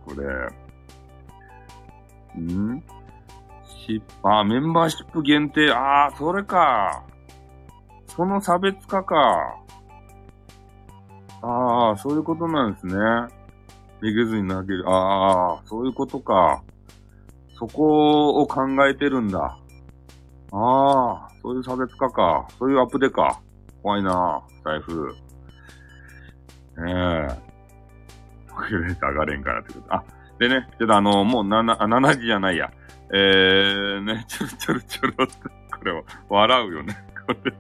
これ。ん？しあ、メンバーシップ限定。ああ、それか。その差別化か。ああ、そういうことなんですね。めげずに投げる。ああ、そういうことか。そこを考えてるんだ。ああ、そういう差別化か。そういうアップデか。怖いな財布。ねえ。これ上がれんからってこと。あ、でね、ちょっとあの、もう7、7時じゃないや。えー、ね、ちょろちょろちょろって、これを笑うよね。これ。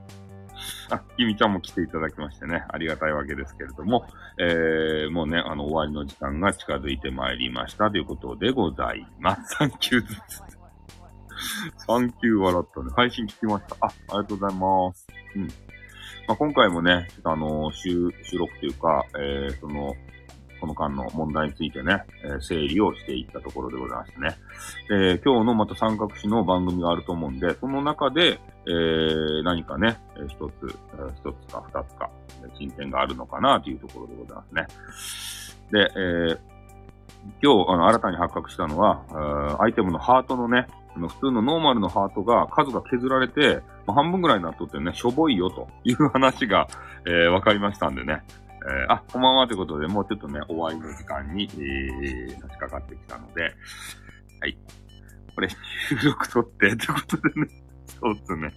あ、きみちゃんも来ていただきましてね、ありがたいわけですけれども、えー、もうね、あの、終わりの時間が近づいてまいりましたということでございます。サンキューずつ。サンキュー笑ったね。配信聞きました。あ、ありがとうございます。うん。まあ、今回もね、ちょっとあの収、収録というか、えー、その、この間の問題についてね、えー、整理をしていったところでございましてね。え今日のまた三角詞の番組があると思うんで、その中で、えー、何かね、一つ、一つか二つか、進展があるのかなというところでございますね。で、えー、今日、あの、新たに発覚したのは、アイテムのハートのね、あの普通のノーマルのハートが数が削られて、ま、半分ぐらいになっとってね、しょぼいよという話が、えー、分かりましたんでね。えー、あ、こんばんはということで、もうちょっとね、終わりの時間に、えー、差し掛かってきたので、はい。これ、収録撮って、ってことでね、そうっすね。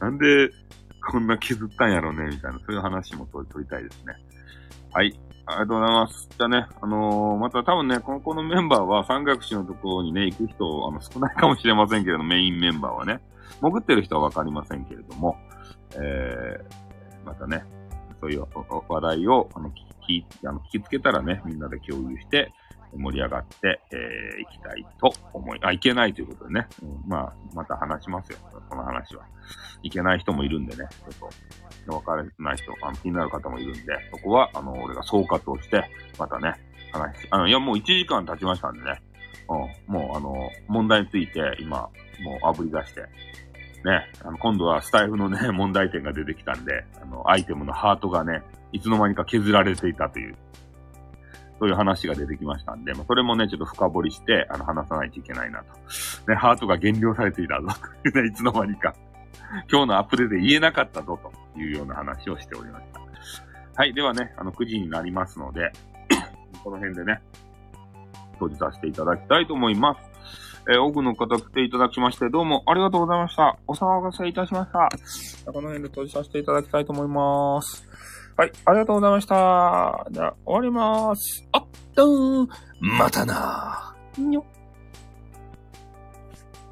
なんで、こんな削ったんやろうね、みたいな、そういう話も撮りたいですね。はい。ありがとうございます。じゃあね、あのー、また多分ね、この子のメンバーは三角詞のところにね、行く人、あの、少ないかもしれませんけれど、メインメンバーはね、潜ってる人はわかりませんけれども、えー、またね、そういう話題を、あの、聞き、あの、聞きつけたらね、みんなで共有して、盛り上がって、えー、いきたいと思い、あ、いけないということでね。うん、まあ、また話しますよ。その話は。いけない人もいるんでね。ちょっと、わからない人、あの気になる方もいるんで、そこは、あの、俺が総括をして、またね、話し、あの、いや、もう1時間経ちましたんでね。うん、もう、あの、問題について、今、もう炙り出して、ね、あの、今度はスタイフのね、問題点が出てきたんで、あの、アイテムのハートがね、いつの間にか削られていたという、そういう話が出てきましたんで、まあ、それもね、ちょっと深掘りして、あの、話さないといけないなと。ね、ハートが減量されていたぞ、いうね、いつの間にか。今日のアップデートで言えなかったぞ、というような話をしておりました。はい、ではね、あの、9時になりますので、この辺でね、閉じさせていただきたいと思います。えー多くの方来ていただきまして、どうもありがとうございました。お騒がせいたしました。この辺で閉じさせていただきたいと思います。はい、ありがとうございました。じゃあ、終わりまーす。あっ、どーん、またなーにょ。